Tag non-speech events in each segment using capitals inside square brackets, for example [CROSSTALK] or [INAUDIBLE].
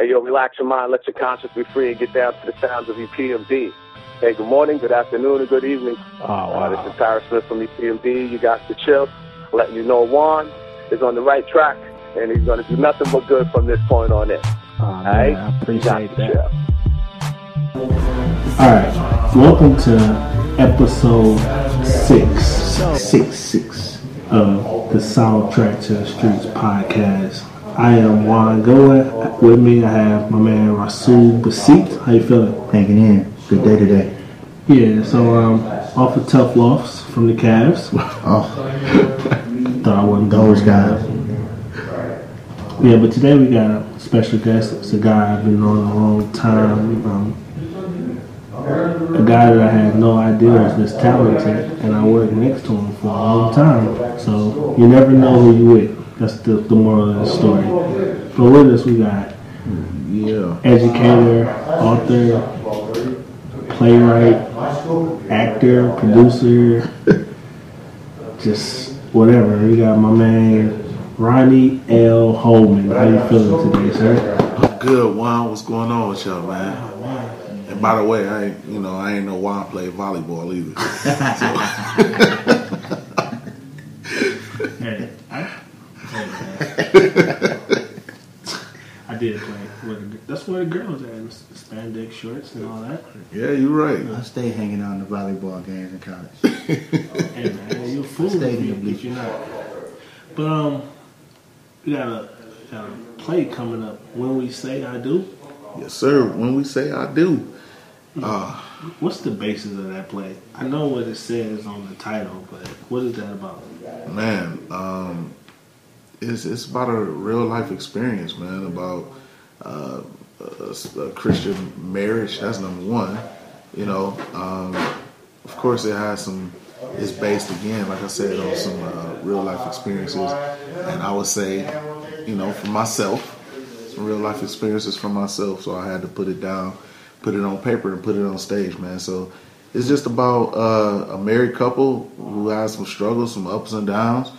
Hey, yo, relax your mind, let your conscience be free, and get down to the sounds of EPMD. Hey, good morning, good afternoon, and good evening. Oh, wow. Uh, this is Parrish Smith from EPMD. You got the chill. Letting you know Juan is on the right track, and he's going to do nothing but good from this point on in. Oh, All man, right? I appreciate that. Chill. All right, welcome to episode six, six, six of the Soundtrack to the Streets podcast. I am Juan Goa. With me, I have my man Rasul Basit. How you feeling? hanging in. Good day today. Yeah, so um, off a tough loss from the Cavs. [LAUGHS] Oh, Thought I wasn't those going guys. Yeah, but today we got a special guest. It's a guy I've been knowing a long time. Um, a guy that I had no idea was this talented, and I worked next to him for a long time. So you never know who you with. That's the, the moral of the story. But with us, we got Yeah. educator, author, playwright, actor, producer, [LAUGHS] just whatever. We got my man Ronnie L. Holman. How you feeling today, sir? I'm good, Juan. What's going on with y'all, man? And by the way, I ain't, you know I ain't know Juan play volleyball either. [LAUGHS] [LAUGHS] Hey, I, I did play. With the, that's where the girls at, spandex shorts and all that. yeah, you're right. I stay hanging out in the volleyball games in college. [LAUGHS] Hey man, you're a fool Stay if, in you, the if you're not. But um, we got a, got a play coming up. When we say I do, Yes, sir. When we say I do, uh, what's the basis of that play? I know what it says on the title, but what is that about? man, um, it's it's about a real life experience, man. About uh, a, a Christian marriage. That's number one. You know, um, of course, it has some. It's based again, like I said, on some uh, real life experiences, and I would say, you know, for myself, some real life experiences for myself. So I had to put it down, put it on paper, and put it on stage, man. So it's just about uh, a married couple who has some struggles, some ups and downs,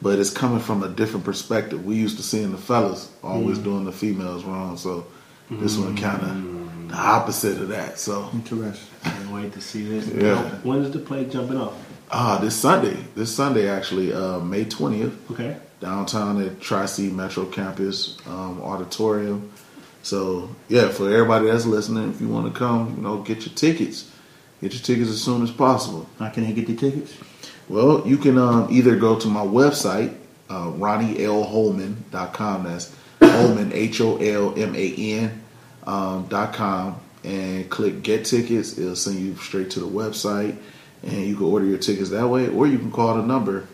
but it's coming from a different perspective. We used to seeing the fellas always doing the females wrong, so this one kind of the opposite of that. So Interesting. Can't wait to see this. Yeah. When is the play jumping off? ah, this Sunday, this Sunday actually, uh, May twentieth. Okay. downtown at Tri C Metro Campus um, Auditorium. So yeah, for everybody that's listening, if you want to come, you know, get your tickets. Get your tickets as soon as possible. How can I get the tickets? Well, you can um, either go to my website, uh, RonnieLHolman.com. That's Holman, H O L M A N um, and click Get Tickets. It'll send you straight to the website, and you can order your tickets that way, or you can call the number,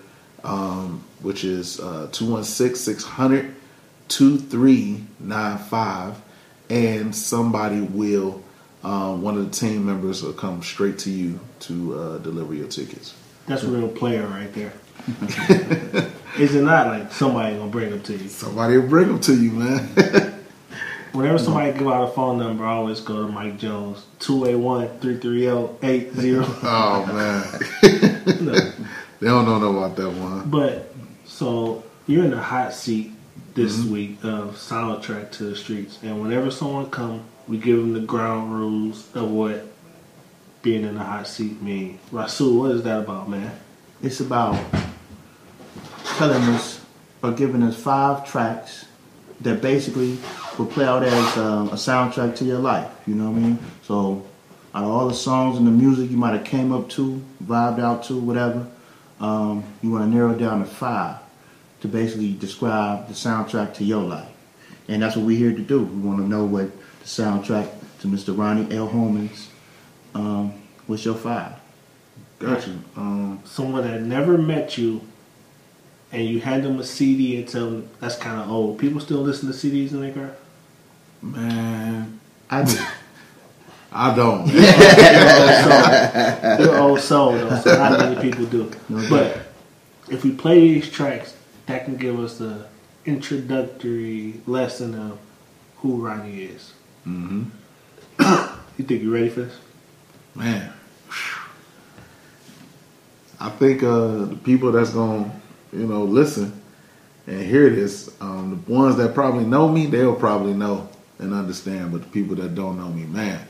um, which is uh, 216 600 2395, and somebody will, um, one of the team members will come straight to you to uh, deliver your tickets. That's a real player right there. [LAUGHS] is it not like somebody gonna bring them to you? Somebody will bring them to you, man. [LAUGHS] Whenever somebody give out a phone number, I always go to Mike Jones, 281-330-80. [LAUGHS] oh man, No. they don't know no about that one. But so you're in the hot seat this mm-hmm. week of soundtrack to the streets, and whenever someone come, we give them the ground rules of what being in the hot seat mean. Rasul, what is that about, man? It's about telling us or giving us five tracks that basically will play out as um, a soundtrack to your life. You know what I mean? So, out of all the songs and the music you might have came up to, vibed out to, whatever, um, you want to narrow down to five to basically describe the soundtrack to your life. And that's what we're here to do. We want to know what the soundtrack to Mr. Ronnie L. Holman's um, what's your five? Got you. Um, Someone that never met you, and you hand them a CD and tell them that's kind of old. People still listen to CDs in their car. man, I do. [LAUGHS] I don't. [LAUGHS] You're old soul, though, so not many people do. No But if we play these tracks, that can give us the introductory lesson of who Ronnie is. hmm [COUGHS] You think you're ready for this? Man, I think uh, the people that's gonna, you know, listen and hear this, um, the ones that probably know me, they'll probably know and understand. But the people that don't know me, man,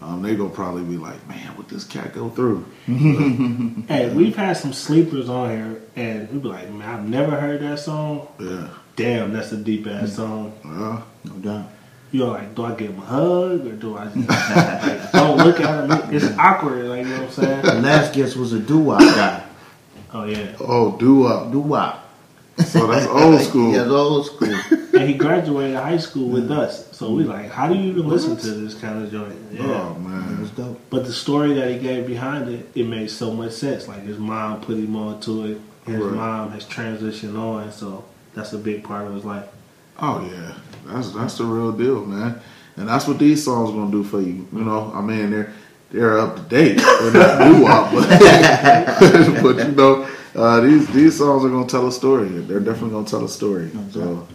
um, they gonna probably be like, man, what this cat go through? [LAUGHS] Hey, we've had some sleepers on here, and we be like, man, I've never heard that song. Yeah, Damn, that's a deep ass song. well, No doubt. You're like, do I give him a hug or do I just like, [LAUGHS] don't look at him? It's awkward, like you know what I'm saying? The last guest was a doo-wop guy. Oh yeah, oh, do up. Doo-wop. So that's old [LAUGHS] school. Yeah, it's old school. and he graduated high school with us, so we like, how do you even listen to this kind of joint? Oh, yeah. Oh It man, was dope. But the story that he gave behind it, it made so much sense. Like his mom put him onto it, his Right. mom has transitioned on, so that's a big part of his life. oh yeah, that's that's the real deal, man. And that's what these songs gonna do for you. You know, I mean, they're they're up to date. They're not [LAUGHS] new up, but, [LAUGHS] but you know, uh, these these songs are gonna tell a story. They're definitely gonna tell a story. So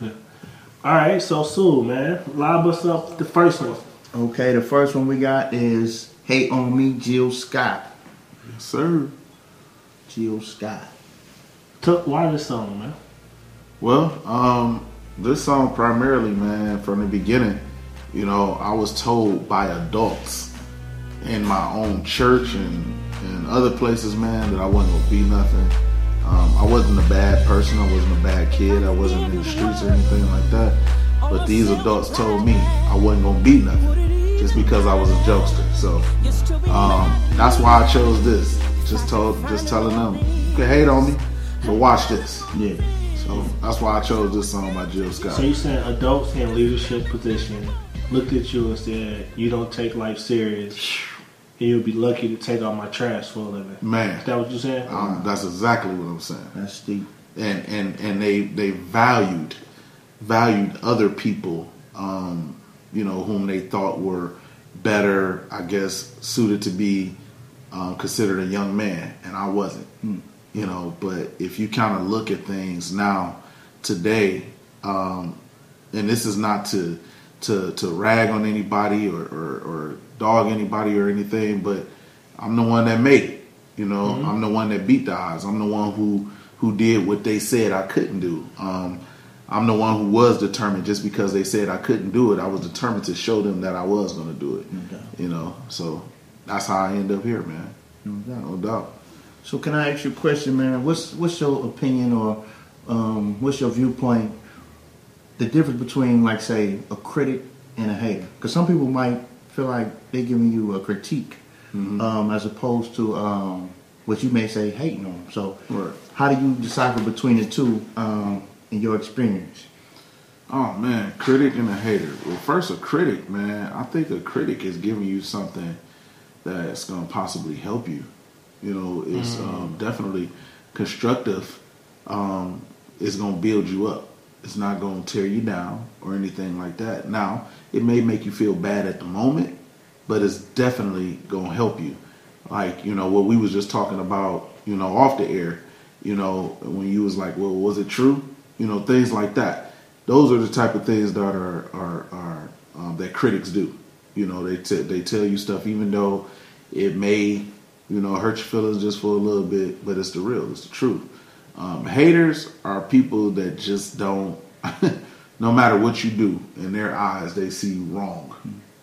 All right, so Sue, man, lob us up the first one. Okay, the first one we got is Hate on Me, Jill Scott. yes, sir. Jill Scott. Took why this song, man? Well, um, this song primarily, man, from the beginning, you know, I was told by adults in my own church and, and other places, man, that I wasn't gonna be nothing. Um, I wasn't a bad person. I wasn't a bad kid. I wasn't in the streets or anything like that. But these adults told me I wasn't gonna be nothing just because I was a jokester. So um, that's why I chose this. Just told, just telling them, you can hate on me, but watch this. Yeah. So that's why I chose this song by Jill Scott. So you saying adults in leadership position looked at you and said, "You don't take life serious, and you'll be lucky to take all my trash for a living." Man, Is that what you saying? um, that's exactly what I'm saying. That's deep. And and and they they valued valued other people, um, you know, whom they thought were better, I guess, suited to be um, considered a young man, and I wasn't. You know, but if you kind of look at things now, today, um, and this is not to to to rag on anybody or, or, or dog anybody or anything, but I'm the one that made it. You know, I'm the one that beat the odds. I'm the one who who did what they said I couldn't do. Um, I'm the one who was determined. Just because they said I couldn't do it, I was determined to show them that I was going to do it. doubt. You know, so that's how I end up here, man. No doubt. No doubt. So can I ask you a question, man? What's what's your opinion or um, what's your viewpoint? The difference between, like, say, a critic and a hater? Because some people might feel like they're giving you a critique, um, as opposed to um, what you may say hating them. So, Right. how do you decipher between the two um, in your experience? Oh man, critic and a hater. Well, first a critic, man. I think a critic is giving you something that's going to possibly help you. You know, it's um, definitely constructive. Um, it's going to build you up. It's not going to tear you down or anything like that. Now, it may make you feel bad at the moment, but it's definitely going to help you. Like you know what we was just talking about, you know, off the air. You know, when you was like, well, was it true? You know, things like that those are the type of things that are are, are um, that critics do. You know, they t- they tell you stuff even though it may you know hurt your feelings just for a little bit, but it's the real, it's the truth. Um, haters are people that just don't. [LAUGHS] no matter what you do, in their eyes, they see wrong.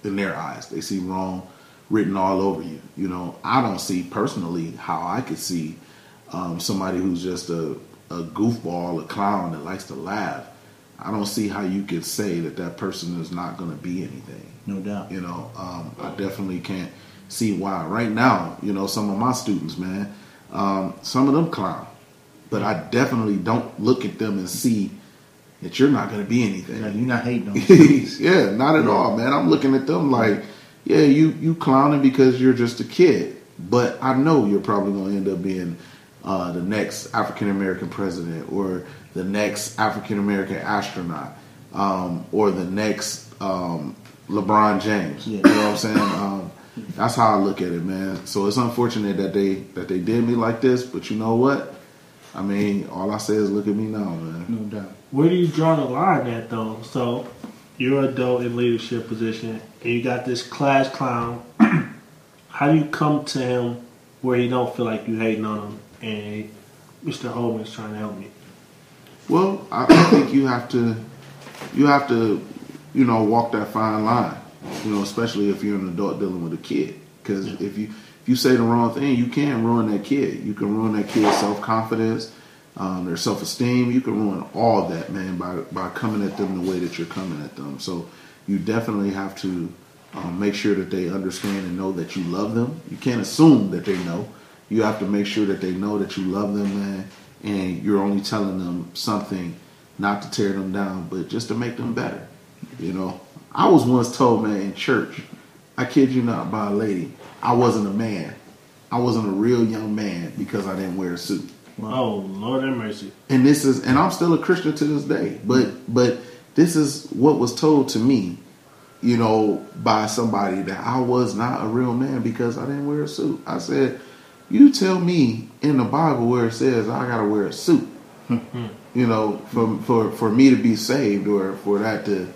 In their eyes, they see wrong written all over you. You know, I don't see personally how I could see um, somebody who's just a, a goofball, a clown that likes to laugh. I don't see how you could say that that person is not going to be anything. No doubt. You know, um, I definitely can't see why. Right now, you know, some of my students, man, um, some of them clown, but I definitely don't look at them and see that you're not going to be anything. Yeah, you're not hating on [LAUGHS] yeah, not at all, man. I'm looking at them like, yeah, you you clowning because you're just a kid, but I know you're probably going to end up being uh, the next African American president or the next African American astronaut um, or the next um, LeBron James. Yeah. You know what I'm saying? Um, that's how I look at it, man. So it's unfortunate that they that they did me like this, but you know what? I mean, all I say is look at me now, man. No doubt. Where do you draw the line at though? So you're an adult in leadership position, and you got this class clown. [CLEARS THROAT] How do you come to him where he don't feel like you hating on him, and Mr. Holman's trying to help me? Well, I, I think you have to you have to you know, walk that fine line. You know, especially if you're an adult dealing with a kid, because if you if you say the wrong thing, you can ruin that kid. You can ruin that kid's self confidence, um, their self esteem. You can ruin all that, man, by by coming at them the way that you're coming at them. So you definitely have to um, make sure that they understand and know that you love them. You can't assume that they know. You have to make sure that they know that you love them, man, and you're only telling them something not to tear them down, but just to make them better. You know, I was once told, man, in church, I kid you not, by a lady, I wasn't a man. I wasn't a real young man because I didn't wear a suit. Oh Lord have mercy. And this is, and I'm still a Christian to this day. But, but this is what was told to me, you know, by somebody that I was not a real man because I didn't wear a suit. I said, you tell me in the Bible where it says I got to wear a suit, hmm. you know, for for for me to be saved or for that to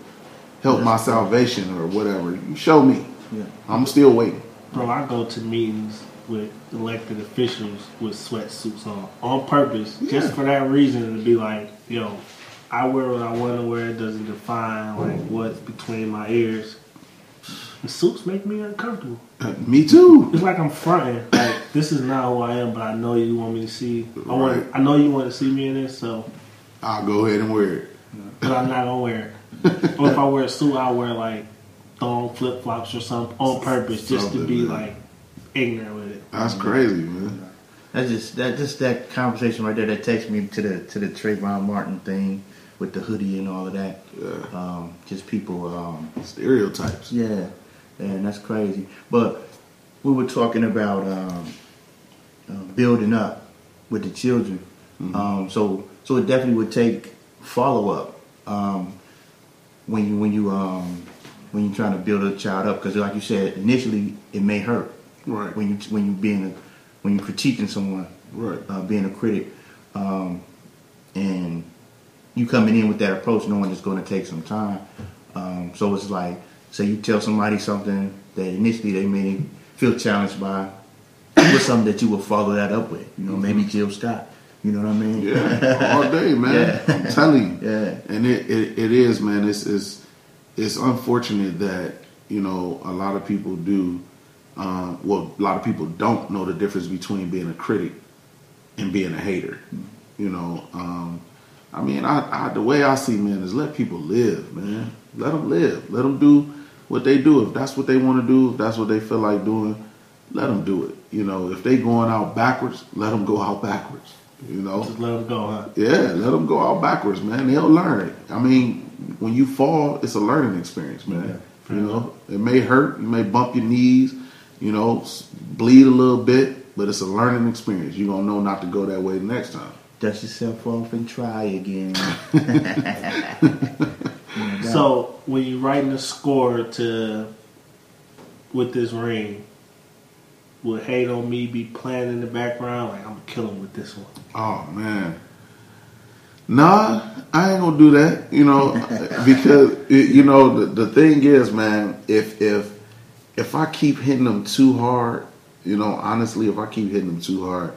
help my salvation or whatever. You show me. Yeah. I'm still waiting. Bro, I go to meetings with elected officials with sweatsuits on on purpose, just for that reason to be like, yo, I wear what I want to wear. It doesn't define like what's between my ears. The suits make me uncomfortable. Uh, me too. It's like I'm fronting. Like this is not who I am, but I know you want me to see. I want. Right. I know you want to see me in this, so I'll go ahead and wear it. but I'm not gonna wear it. Or if I wear a suit, I'll wear like thong flip flops or something on purpose, just to be man. like ignorant with it. That's crazy, man. That's just that just that conversation right there that takes me to the to the Trayvon Martin thing with the hoodie and all of that. Yeah. Um, just people um, Stereotypes. Yeah, and that's crazy. But we were talking about um, uh, building up with the children. Um, so so it definitely would take follow up um, when you when you um, when you're trying to build a child up because like you said initially it may hurt Right. when you when you being a, when you're critiquing someone Right. uh, being a critic um, and you coming in with that approach knowing it's going to take some time um, so it's like say you tell somebody something that initially they may feel challenged by with something that you will follow that up with you know maybe Jill Scott you know what I mean Yeah, all day, man. Yeah. I'm telling you. Yeah. And it, it, it is, man. It's, it's it's unfortunate that you know a lot of people do. Um, well, a lot of people don't know the difference between being a critic and being a hater. You know, um, I mean, I, I the way I see men is let people live, man. Let them live. Let them do what they do. If that's what they want to do, if that's what they feel like doing, let them do it. You know, if they going out backwards, let them go out backwards. You know, Just let them go, huh? yeah, let them go out backwards, man. They'll learn. I mean, when you fall, it's a learning experience, man. You know, it may hurt, you may bump your knees, you know, bleed a little bit, but it's a learning experience. You're gonna know not to go that way the next time. dust yourself off and try again [LAUGHS] [LAUGHS] So when you're writing a score to with this ring, would hate on me be playing in the background? Like I'm gonna kill him with this one. Oh man. Nah, I ain't gonna do that, you know, [LAUGHS] because it- you know the, the thing is, man, if if if I keep hitting them too hard, you know, honestly, if I keep hitting them too hard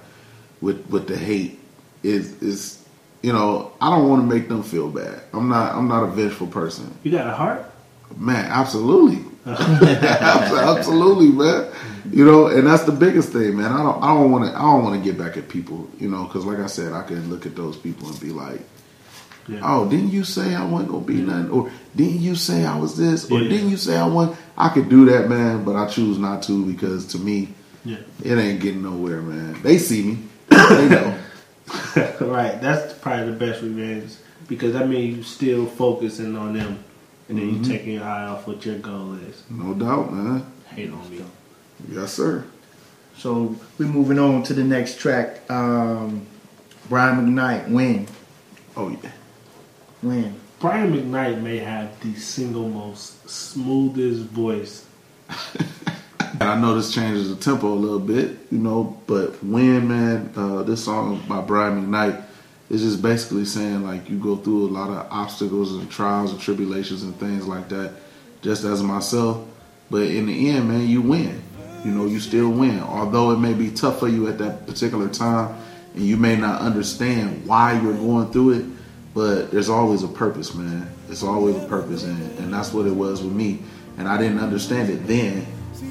with with the hate, is is you know, I don't want to make them feel bad. I'm not I'm not a vengeful person, You got a heart? man. Absolutely, [LAUGHS] absolutely, man. You know, and that's the biggest thing, man. I don't, I don't want to, I don't want to get back at people, you know, because like I said, I can look at those people and be like, Yeah. oh, didn't you say I wasn't gonna be nothing, or didn't you say I was this, or Yeah. didn't you say I want? I could do that, man, but I choose not to because to me, Yeah. it ain't getting nowhere, man. They see me, they know. [LAUGHS] [LAUGHS] right. That's probably the best revenge because that means you still focusing on them, and then you take your eye off what your goal is. No doubt, man. Hate on me. Yes, sir. So we're moving on to the next track. Um, Brian McKnight, win, Oh yeah. win. Brian McKnight may have the single most smoothest voice. [LAUGHS] And I know this changes the tempo a little bit, you know, but when man, uh, this song by Brian McKnight is just basically saying like you go through a lot of obstacles and trials and tribulations and things like that, just as myself. But in the end, man, you win. You know, you still win. Although it may be tough for you at that particular time, and you may not understand why you're going through it, but there's always a purpose, man. It's always a purpose, and, and that's what it was with me. And I didn't understand it then.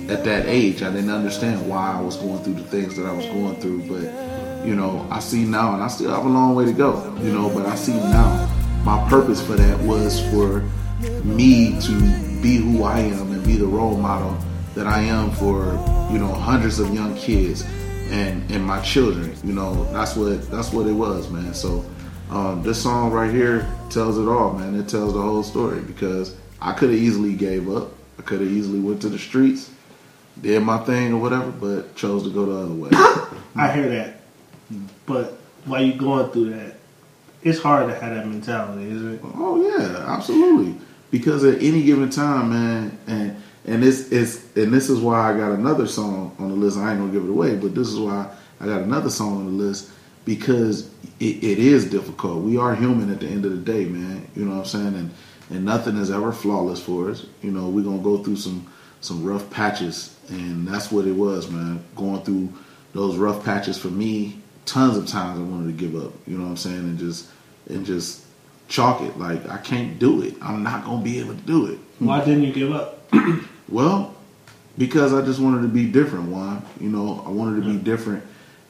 At that age, I didn't understand why I was going through the things that I was going through. But you know, I see now, and I still have a long way to go. You know, but I see now my purpose for that was for me to be who I am and be the role model that I am for you know hundreds of young kids and and my children. You know, that's what that's what it was, man. So um, this song right here tells it all, man. It tells the whole story because I could have easily gave up. I could have easily went to the streets, did my thing or whatever, but chose to go the other way. [COUGHS] I hear that, but while you going through that, it's hard to have that mentality, isn't it? Oh yeah, absolutely. Because at any given time, man, and and this is and this is why I got another song on the list. I ain't gonna give it away, but this is why I got another song on the list because it, it is difficult. We are human at the end of the day, man. You know what I'm saying? And and nothing is ever flawless for us. You know, we're gonna go through some some rough patches, and that's what it was, man. Going through those rough patches for me, tons of times I wanted to give up. You know what I'm saying? And just and just chalk it like I can't do it. I'm not gonna be able to do it. Why didn't you give up? [CLEARS THROAT] Well, because I just wanted to be different. Juan, you know, I wanted to be different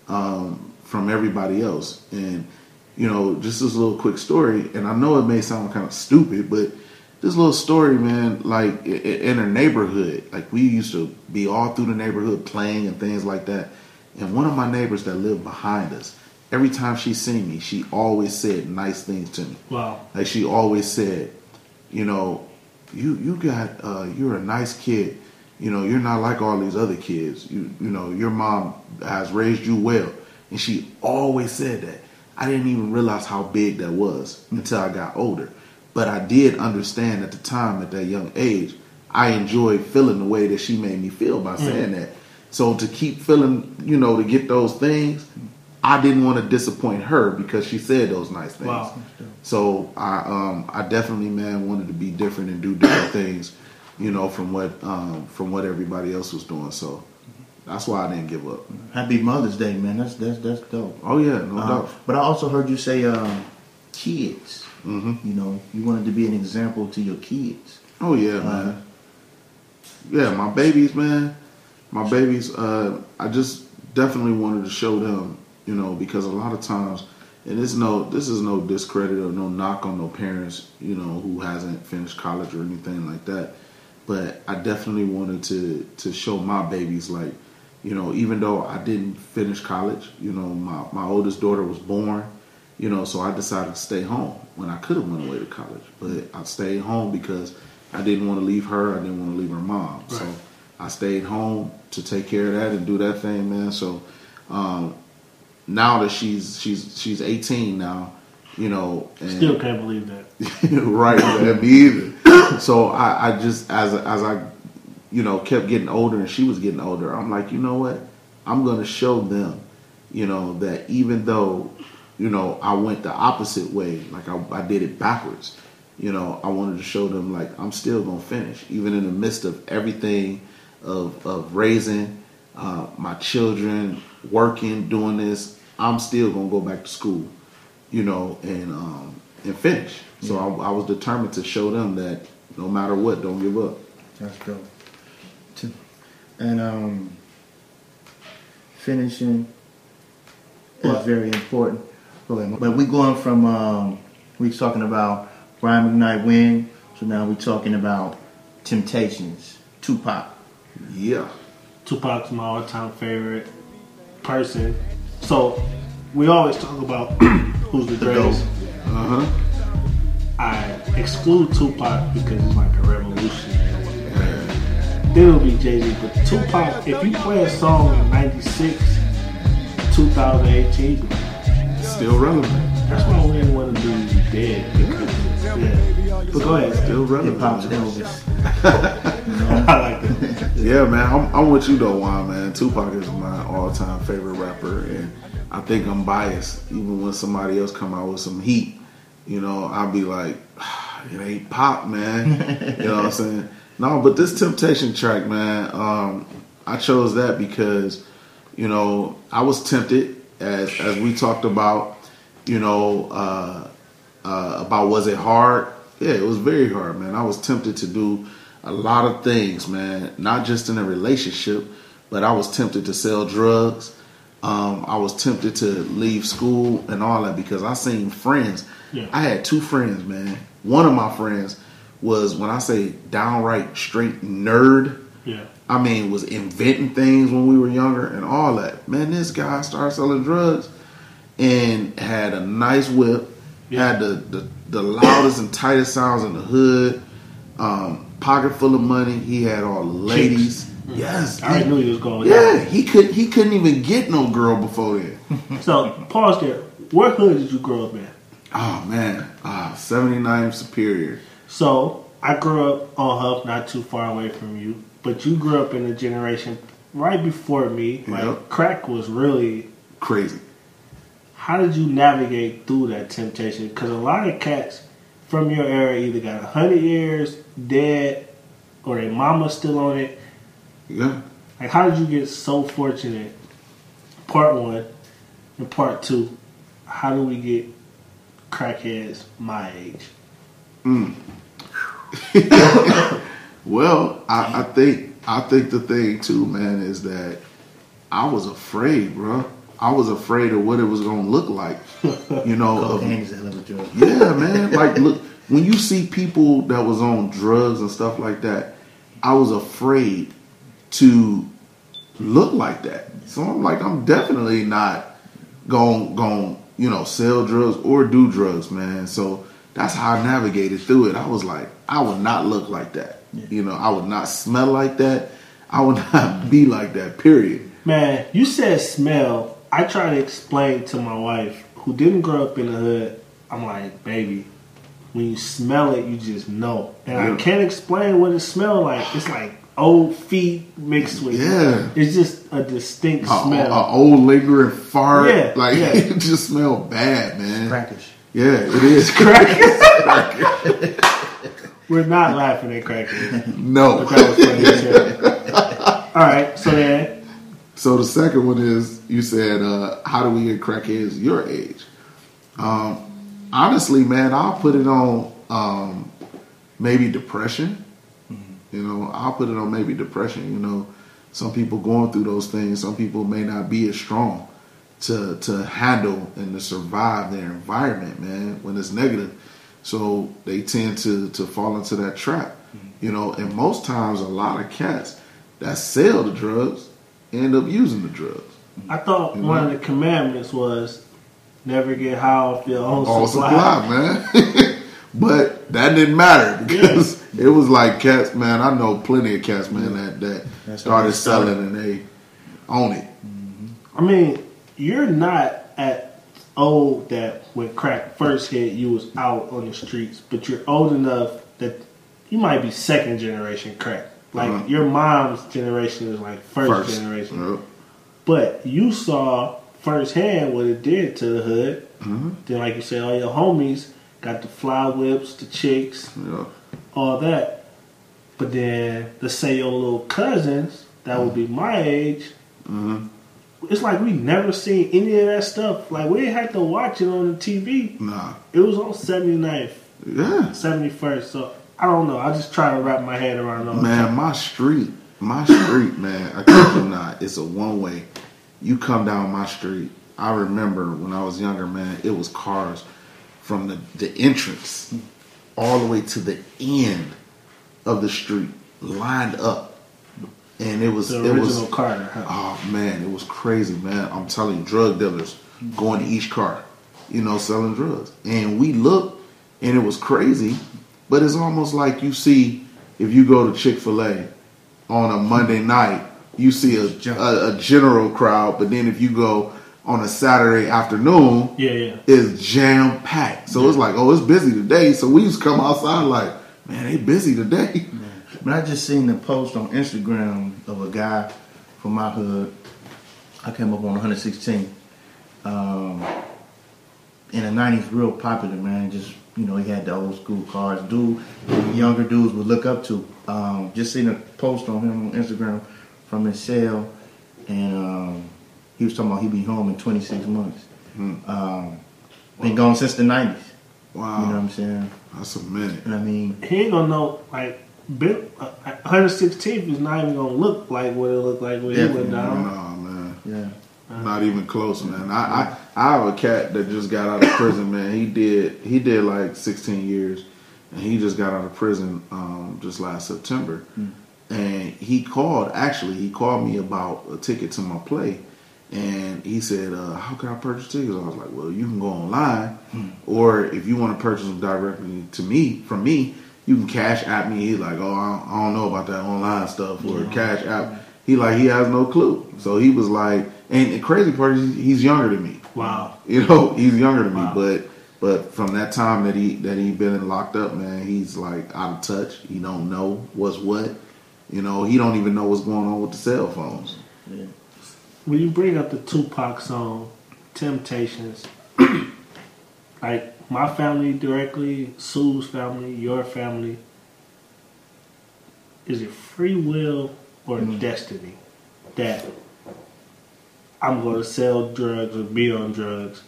um, from everybody else, and you know, just this little quick story. And I know it may sound kind of stupid, but this little story, man, like in a neighborhood, like we used to be all through the neighborhood playing and things like that. And one of my neighbors that lived behind us, every time she seen me, she always said nice things to me. Wow. Like she always said, you know, you you got uh, you're a nice kid. You know, you're not like all these other kids. You you know, your mom has raised you well, and she always said that. I didn't even realize how big that was until I got older. But I did understand at the time, at that young age, I enjoyed feeling the way that she made me feel by saying that. So to keep feeling, you know, to get those things, I didn't want to disappoint her because she said those nice things. Wow. So I um I definitely man wanted to be different and do different [COUGHS] things, you know, from what um from what everybody else was doing. So that's why I didn't give up. Happy Mother's Day, man. That's that's that's dope. Oh yeah, no Uh, doubt. but I also heard you say um, kids. hmm You know, you wanted to be an example to your kids. Oh yeah, Uh, man. Yeah, my babies, man. My babies. Uh, I just definitely wanted to show them, you know, because a lot of times, and it's no, this is no discredit or no knock on no parents, you know, who hasn't finished college or anything like that. But I definitely wanted to to show my babies, like, you know, even though I didn't finish college, you know, my my oldest daughter was born, you know, so I decided to stay home when I could have went away to college, but I stayed home because I didn't want to leave her. I didn't want to leave her mom. So Right. I stayed home to take care of that and do that thing, man. So um, now that she's she's she's 18 now, you know, and Still can't believe that. [LAUGHS] right, man, me either. So I, I just as as I, you know, kept getting older and she was getting older, I'm like, you know what? I'm gonna show them, you know, that even though, you know, I went the opposite way, like I, I did it backwards. You know, I wanted to show them like I'm still gonna finish, even in the midst of everything, of of raising uh, my children, working, doing this. I'm still gonna go back to school you know, and um, and finish. So I, I was determined to show them that no matter what, don't give up. That's dope. To- And um, finishing is very important. But we going from um, we talking about Brian McKnight win, so now we're talking about Temptations, Tupac. Yeah. Tupac's my all-time favorite person. So we always talk about [CLEARS THROAT] who's the greatest. Uh huh. I exclude Tupac because he's like a revolutionary. Then it'll be Jay Z. But Tupac, if you play a song in '96, 2018, Still relevant. that's why we didn't want to do dead. Because, yeah. But go ahead. Still relevant. Hip hop's [LAUGHS] [LAUGHS] [LAUGHS] I like that. Yeah, man. I'm, I'm with you though, Juan, man. Tupac is my all-time favorite rapper, and I think I'm biased. Even when somebody else come out with some heat, you know, I'll be like, "Ah, [SIGHS] it ain't Pac, man. you know what I'm saying? No, but this Temptation track, man. Um, I chose that because, you know, I was tempted as as we talked about, you know, uh, uh, about was it hard? Yeah, it was very hard, man. I was tempted to do a lot of things, man. Not just in a relationship, but I was tempted to sell drugs. Um, I was tempted to leave school and all that because I seen friends. Yeah. I had two friends, man. One of my friends was when I say downright straight nerd. Yeah. I mean, was inventing things when we were younger and all that. Man, this guy started selling drugs and had a nice whip, Yeah. had the, the, the loudest and tightest sounds in the hood, um, pocket full of money. He had all the ladies. Yes. I already knew he was going yeah, he could he couldn't even get no girl before then. that. [LAUGHS] So pause there. What hood did you grow up in? Oh man, ah, 79 Superior. So I grew up on Hough, not too far away from you, but you grew up in a generation right before me. Like Yep. crack was really. Crazy. How did you navigate through that temptation? Because a lot of cats from your era either got a hundred years dead, or their mama still on it. Yeah. Like, how did you get so fortunate? Part one and part two. How do we get crackheads my age? Mm. [COUGHS] Well, I, I think I think the thing too, man, is that I was afraid, bro. I was afraid of what it was gonna look like. You know, of, Cocaine is a hell of a drug. yeah, man. Like, look, when you see people that was on drugs and stuff like that, I was afraid to look like that. So I'm like, I'm definitely not going, going, you know, sell drugs or do drugs, man. So that's how I navigated through it. I was like, I would not look like that. You know, I would not smell like that. I would [LAUGHS] not be like that. Period. Man, you said smell. I try to explain to my wife, who didn't grow up in the hood. I'm like, baby, when you smell it, you just know. And Yeah. I can't explain what it smells like. It's like old feet mixed with. Yeah. It's just a distinct A, smell. a old lingering fart. Yeah, like yeah. [LAUGHS] it just smelled bad, man. Crackish. Yeah, it is. [LAUGHS] Crackish. We're not laughing at crackers. no. That was funny as. All right, so then, So the second one is you said, uh, how do we get crackheads your age? Um, honestly, man, I'll put it on um, maybe depression. You know, I'll put it on maybe depression. You know, some people going through those things. Some people may not be as strong to to handle and to survive their environment, man, when it's negative. So they tend to to fall into that trap. You know, and most times a lot of cats that sell the drugs end up using the drugs. I thought one of the commandments was never get high off your own All supply. supply, man. [LAUGHS] but that didn't matter because it was like cats, man. I know plenty of cats, man, that that That's started how they started. selling and they own it. I mean, you're not at old that when crack first hit, you was out on the streets, but you're old enough that you might be second generation crack. Like Uh-huh. your mom's generation is like first, generation. Yep. But you saw firsthand what it did to the hood. Mm-hmm. Then, like you said, all your homies got the fly whips, the chicks, Yep. all that. But then, let's say your little cousins that would be my age. Mhm. It's like we never seen any of that stuff. Like we didn't have to watch it on the TV. Nah. It was on 79th, Yeah. 71st. So I don't know. I just try to wrap my head around all Man, my street, my street, man, I kid you not, it's a one way. You come down my street. I remember when I was younger, man, it was cars from the, the entrance all the way to the end of the street lined up. And it was the it was Carter. Huh? Oh man, it was crazy, man. I'm telling you, drug dealers going to each car, you know, selling drugs. And we looked and it was crazy, but it's almost like you see if you go to Chick fil A on a Monday night, you see a, a, a general crowd, but then if you go on a Saturday afternoon, Yeah, yeah. it's jam packed. So it's like, oh, it's busy today. So we just come outside like, man, they busy today. But I just seen the post on Instagram of a guy from my hood. I came up on 116. Um, in the 90s, real popular, man. Just, you know, he had the old school cars. Dude, younger dudes would look up to. Um, just seen a post on him on Instagram from his cell. And um, he was talking about he'd be home in 26 months. Um, been gone since the 90s. Wow. You know what I'm saying? That's a minute. And I mean, He ain't gonna know like. Ben, uh, 116th is not even gonna look like what it looked like when he Definitely went No, man. yeah. Not even close, man. I, I I have a cat that just got out of prison, man. He did he did like 16 years, and he just got out of prison um, just last September. And he called. Actually, he called me about a ticket to my play, and he said, uh, "How can I purchase tickets?" I was like, "Well, you can go online, or if you want to purchase them directly to me from me, you can Cash App me." He's like, "Oh, I don't, I don't know about that online stuff or cash app." He like he has no clue. So he was like, and the crazy part is he's younger than me. Wow. You know, he's younger than me, but but from that time that he that he been locked up, man, he's like out of touch. He don't know what's what. You know, he don't even know what's going on with the cell phones. Yeah. When you bring up the Tupac song, Temptations, [CLEARS THROAT] like my family directly, Sue's family, your family, is it free will or destiny that I'm going to sell drugs or be on drugs?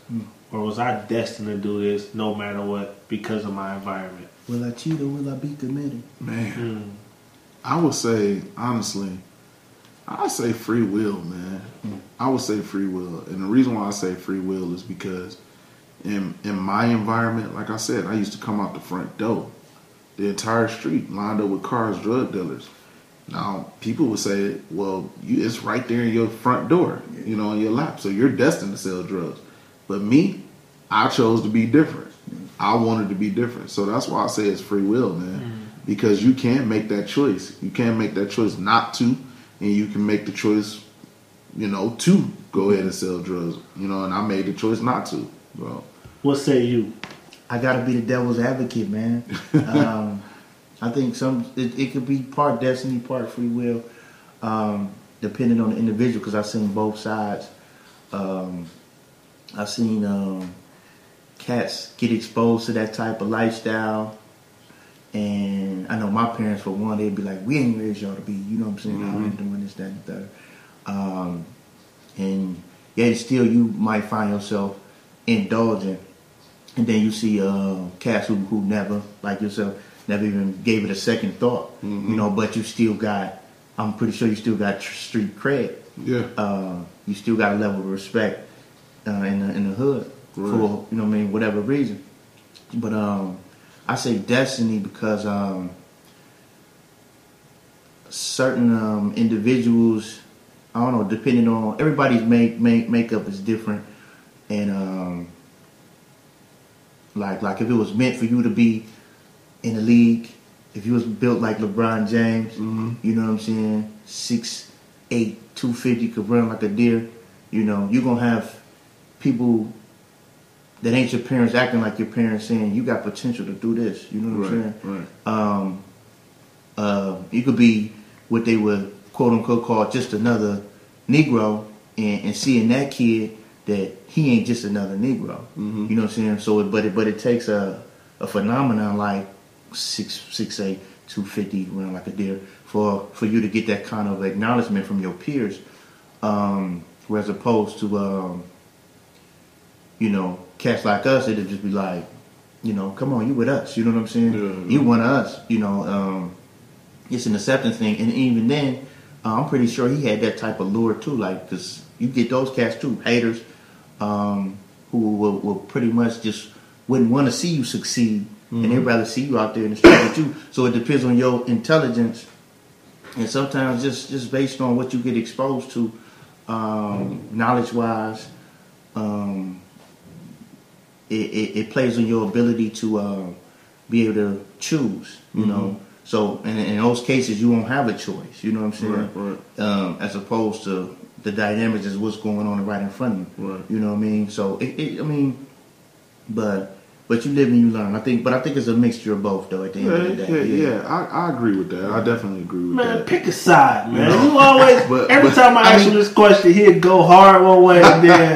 Or was I destined to do this no matter what because of my environment? Will I cheat or will I be committed? Man, Mm. I would say honestly, I say free will, man. I would say free will, and the reason why I say free will is because in in my environment, like I said, I used to come out the front door, the entire street lined up with cars, drug dealers. Now people would say, "Well, you, it's right there in your front door, you know, in your lap, so you're destined to sell drugs." But me, I chose to be different. I wanted to be different, so that's why I say it's free will, man. Because you can't make that choice. You can't make that choice not to, and you can make the choice, you know, to go ahead and sell drugs. You know, and I made the choice not to. Well, What say you? I gotta be the devil's advocate, man. [LAUGHS] um, I think some it, it could be part destiny, part free will, um, depending on the individual. Because I've seen both sides. Um, I've seen um, cats get exposed to that type of lifestyle, and I know my parents, for one, they'd be like, "We ain't raised y'all to be," you know what I'm saying? Out here doing this, that, and the third. Um, and yet still, you might find yourself indulging and then you see uh, cats who, who never, like yourself, never even gave it a second thought. You know, but you still got, I'm pretty sure you still got tr- street cred. yeah, Uh, you still got a level of respect uh, in the in the hood Right. for you know what I mean whatever reason. But um, I say destiny because um, certain um, individuals, I don't know, depending on everybody's make, make makeup is different, and um, like like if it was meant for you to be in the league, if you was built like LeBron James, you know what I'm saying, six eight, two fifty, could run like a deer, you know, you're gonna have people that ain't your parents acting like your parents saying you got potential to do this. You know what I'm saying? right. um, uh, you could be what they would quote unquote call just another Negro, and, and seeing that kid that he ain't just another Negro. Mm-hmm. You know what I'm saying? So, it, but it but it takes a a phenomenon like six six eight two fifty run like a deer for for you to get that kind of acknowledgement from your peers, um, whereas opposed to um, you know cats like us, it'd just be like, you know, come on, you with us. You know what I'm saying? Yeah. You one of us. You know, um, it's an acceptance thing, and even then, uh, I'm pretty sure he had that type of lure too. Like, cause you get those cats too, haters, um, who will, will pretty much just wouldn't want to see you succeed, and they'd rather see you out there in the street with you. So it depends on your intelligence, and sometimes just just based on what you get exposed to, um, knowledge wise. Um, it, it, it plays on your ability to uh, be able to choose, you know. So in, in those cases, you won't have a choice. You know what I'm saying? Right, right. Um, as opposed to the dynamics is what's going on right in front of you. Right. You know what I mean? So it, it, I mean, but but you live and you learn. I think, but I think it's a mixture of both, though. At the end Yeah, of the yeah, day, yeah. I, I agree with that. I definitely agree with Man, that. pick a side, man. know? You always [LAUGHS] But- every but- time I, I ask mean- you this question, he'd go hard one way and then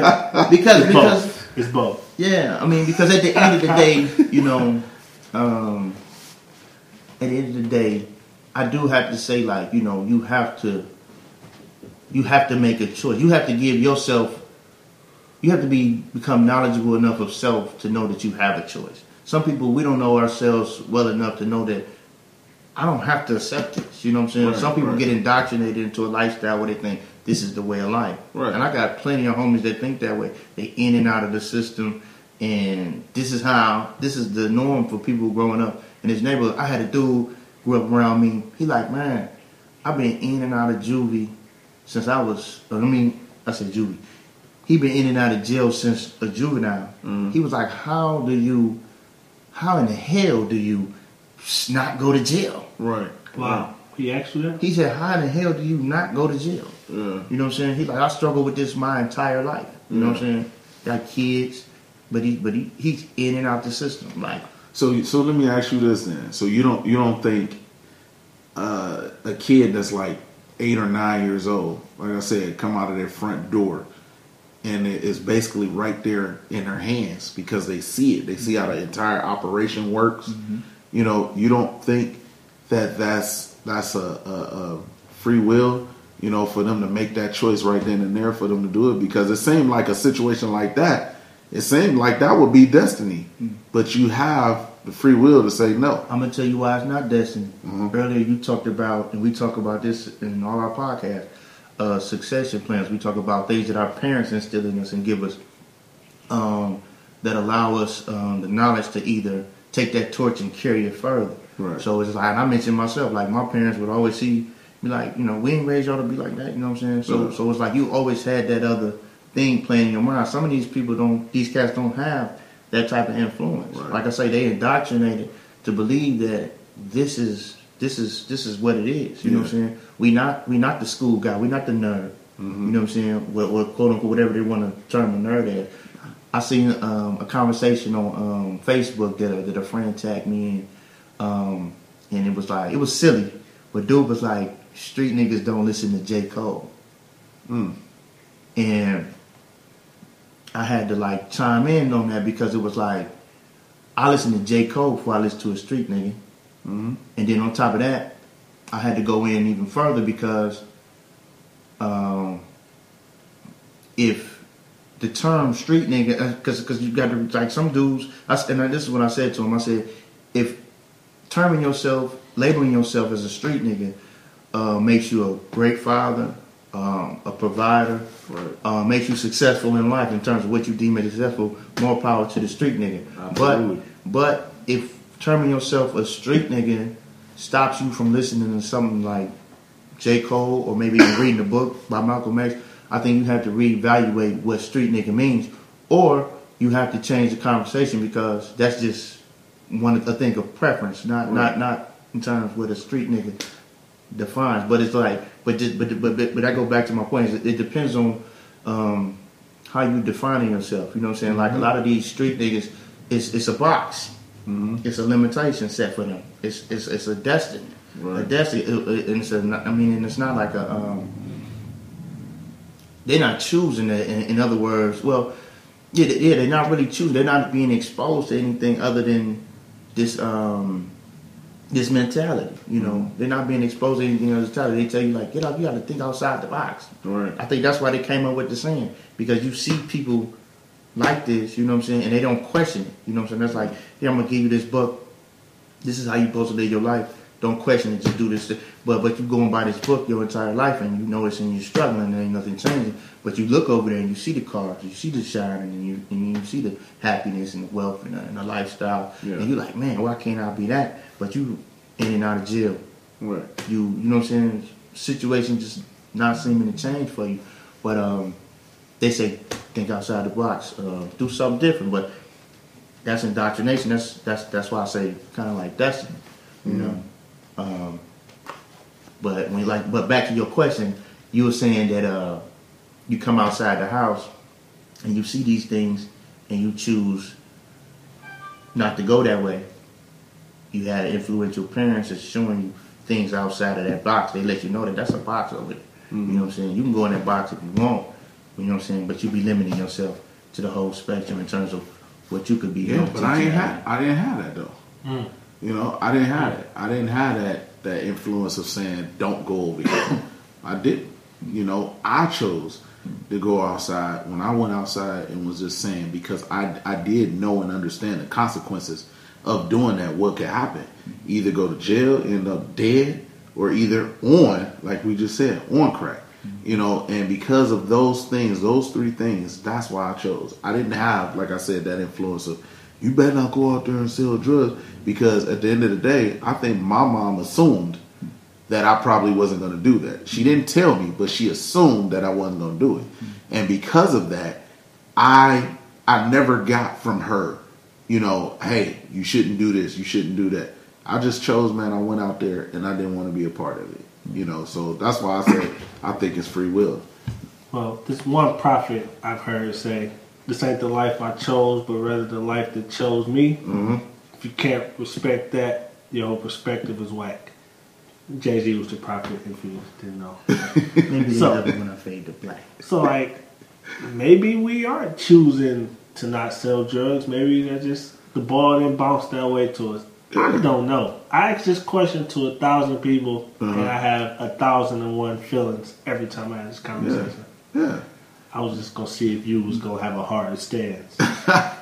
because [LAUGHS] it's because both. It's both. Yeah, I mean, because at the end of the day, you know, um, at the end of the day, I do have to say, like, you know, you have to, you have to make a choice. You have to give yourself, you have to be become knowledgeable enough of self to know that you have a choice. some people we don't know ourselves well enough to know that I don't have to accept this. You know what I'm saying? Right, some people right. get indoctrinated into a lifestyle where they think this is the way of life. Right. And I got plenty of homies that think that way. They in and out of the system, and this is how this is the norm for people growing up in this neighborhood. I had a dude grew up around me. He like, man, I've been in and out of juvie since I was. Uh, I mean, I said juvie. He been in and out of jail since a juvenile. Mm-hmm. He was like, how do you, how in the hell do you not go to jail? Right. Wow. He asked you that? He said, how in the hell do you not go to jail? Yeah. You know what I'm saying? He's like, I struggled with this my entire life. You know what I'm saying? Got kids, but he but he, he's in and out the system. Like, So so let me ask you this then. So you don't you don't think uh, a kid that's like eight or nine years old, like I said, come out of their front door, and it is basically right there in their hands because they see it. They see how the entire operation works. You know, you don't think that that's that's a, a, a free will. You know, for them to make that choice right then and there, for them to do it, because it seemed like a situation like that. It seemed like that would be destiny, but you have the free will to say no. I'm gonna tell you why it's not destiny. Earlier you talked about, and we talk about this in all our podcasts, uh, succession plans. We talk about things that our parents instill in us and give us um, that allow us um, the knowledge to either take that torch and carry it further. Right. So it's like and I mentioned myself, like my parents would always see me like, you know, we ain't raised y'all to be like that. You know what I'm saying? So so it's like you always had that other thing playing in your mind. Some of these people don't, these cats don't have that type of influence. Right. Like I say, they indoctrinated to believe that this is this is this is what it is. You know what I'm saying? We not we not the school guy. We not the nerd. You know what I'm saying? Or, or quote unquote whatever they want to term a nerd as. I seen um, a conversation on um, Facebook that a, that a friend tagged me in, um, and it was like it was silly, but dude was like, "Street niggas don't listen to J Cole," Mm. and I had to like chime in on that because it was like I listen to J. Cole before I listen to a street nigga, hmm and then on top of that, I had to go in even further because um, if the term street nigga, because because you got to like some dudes, I, and this is what I said to him. I said, if terming yourself, labeling yourself as a street nigga, uh, makes you a great father, um, a provider, Right. uh, makes you successful in life in terms of what you deem as successful, more power to the street nigga. Absolutely. But but if terming yourself a street nigga stops you from listening to something like J. Cole or maybe even reading a book by Malcolm X, I think you have to reevaluate what street nigga means. Or you have to change the conversation because that's just one a thing of preference, not not not in terms of what a street nigga defines. But it's like but just, but, but but but I go back to my point, it, it depends on um, how you defining yourself. You know what I'm saying? Like a lot of these street niggas it's it's a box. It's a limitation set for them. It's it's it's a destiny. Right. A destiny, it- it- and it's a, I mean, and it's not like a. Um, they're not choosing it. In, in other words, well, yeah, they- yeah, they're not really choosing. They're not being exposed to anything other than this um, this mentality. You know, mm-hmm. they're not being exposed to anything than They tell you like, get up, you got to think outside the box. Right. I think that's why they came up with the saying because you see people like this, you know what I'm saying, and they don't question it. You know what I'm saying? That's like, here I'm gonna give you this book. This is how you supposed to live your life. Don't question it. Just do this. But but you going by this book your entire life, and you know notice and you're struggling, and ain't nothing changing. But you look over there and you see the cars, you see the shine, and you and you see the happiness and the wealth and the, and the lifestyle, Yeah. and you're like, man, why can't I be that? But you in and out of jail Right. you you know what I'm saying situation just not seeming to change for you but um they say think outside the box uh, do something different but that's indoctrination that's that's that's why I say kind of like destiny you know um but when like but back to your question you were saying that uh you come outside the house and you see these things and you choose not to go that way you had influential parents that's showing you things outside of that box. They let you know that that's a box over there. You know what I'm saying? You can go in that box if you want. You know what I'm saying? But you be limiting yourself to the whole spectrum in terms of what you could be. Yeah, but I ain't society. had I didn't have that though. You know, I didn't have it. I didn't have that that influence of saying don't go over here. [COUGHS] I didn't. You know, I chose to go outside when I went outside and was just saying because I I did know and understand the consequences of doing that, what could happen? Either go to jail, end up dead, or either on, like we just said, on crack. You know, and because of those things, those three things, that's why I chose. I didn't have, like I said, that influence of you better not go out there and sell drugs because at the end of the day, I think my mom assumed that I probably wasn't going to do that. She didn't tell me, but she assumed that I wasn't going to do it. And because of that, I I never got from her, you know, hey, you shouldn't do this, you shouldn't do that. I just chose, man, I went out there and I didn't want to be a part of it. You know, so that's why I say I think it's free will. Well, this one prophet I've heard say, "This ain't the life I chose, but rather the life that chose me." hmm If you can't respect that, your whole perspective is whack. Jay Z was the prophet, if you didn't know. [LAUGHS] Maybe So- never gonna fade to black. so, like, maybe we are choosing to not sell drugs. Maybe that just the ball didn't bounce that way to us. I don't know. I ask this question to a thousand people, and Uh-huh. I have a thousand and one feelings every time I have this conversation. Yeah. I was just gonna see if you was gonna have a hard stance. [LAUGHS]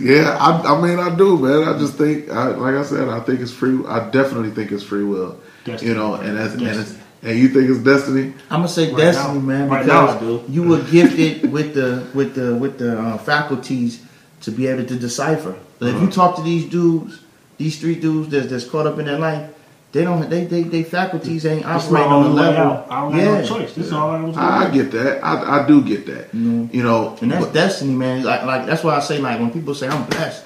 Yeah, I, I mean, I do, man. I just think, I, like I said, I think it's free. I definitely think it's free will. Destiny. You know, and that's and, it's, and you think it's destiny. I'm gonna say Right destiny, now. man, Right now I because do. you were gifted with the with the with the uh, faculties to be able to decipher. But if you Uh-huh. talk to these dudes, these three dudes that's, that's caught up in their life, they don't they they, they faculties ain't This operating on the level. out. I don't have no choice. This is all I was I, I get that. I, I do get that. Mhm. You know, And that's but- destiny, man. Like, like that's why I say, like, when people say I'm blessed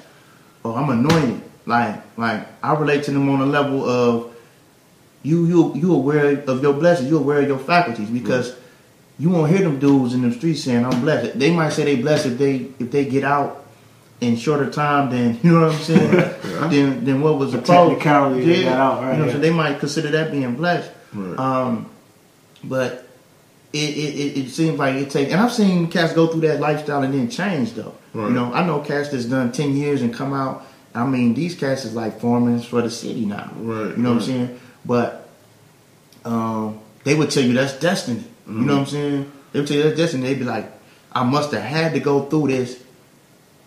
or I'm anointed, like, like I relate to them on a level of you, you, you aware of your blessings. You aware of your faculties because you won't hear them dudes in the streets saying I'm blessed. They might say they blessed if they if they get out in shorter time than [LAUGHS] you know what I'm saying. Yeah. Than than what was The technicality they got out, right, You know, yeah. so they might consider that being blessed. Right. Um, but it, it, it, seems like it takes, and I've seen cats go through that lifestyle and then change though. Right. You know, I know cats that's done ten years and come out. I mean, these cats is like foremen for the city now. Right, You know what I'm saying? But um, they would tell you that's destiny. You know what I'm saying? They would tell you that's destiny. They'd be like, I must have had to go through this.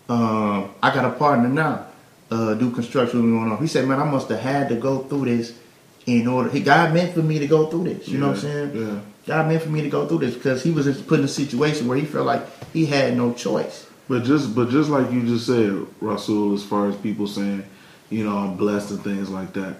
Um, I got a partner now, uh, do construction going on. He said, man, I must have had to go through this in order. He God meant for me to go through this. You know what I'm saying? yeah. God meant for me to go through this because he was just put in a situation where he felt like he had no choice. But just but just like you just said, Rasul, as far as people saying, you know, I'm blessed and things like that.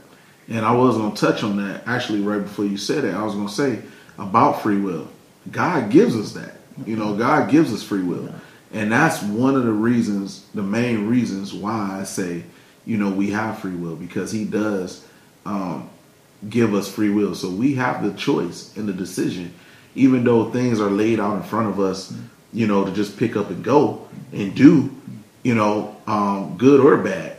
And I was gonna touch on that actually right before you said it. I was gonna say about free will. God gives us that. You know, God gives us free will. And that's one of the reasons, the main reasons why I say, you know, we have free will because he does um, give us free will. So we have the choice and the decision, even though things are laid out in front of us, you know, to just pick up and go and do, you know, um, good or bad.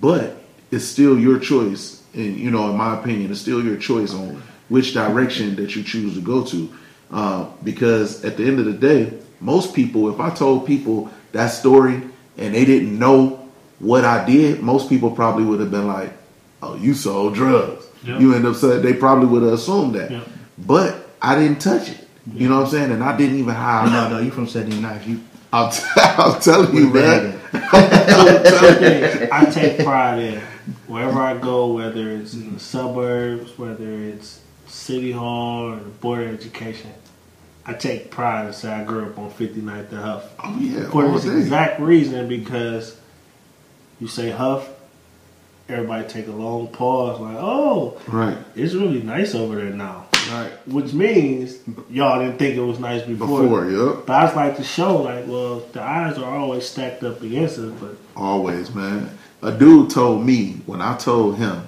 But it's still your choice. And, you know, in my opinion, it's still your choice on which direction that you choose to go to. Uh, because at the end of the day, most people, if I told people that story and they didn't know what I did, most people probably would have been like, oh, you sold drugs. Yep. You end up saying they probably would have assumed that. Yep. But I didn't touch it. You know what I'm saying? And I didn't even have. No, no, you from 79. You I'm, t- [LAUGHS] I'm telling you, with [LAUGHS] man. I take pride in wherever I go, whether it's in the suburbs, whether it's city hall or the board of education. I take pride and say I grew up on 59th and Hough. Oh yeah, For this day. exact reason, because you say Hough, everybody take a long pause, like, oh, Right, it's really nice over there now. right. Which means y'all didn't think it was nice before. Before, yep. But I just like to show, like, well, the eyes are always stacked up against us, but Always, man. A dude told me when I told him,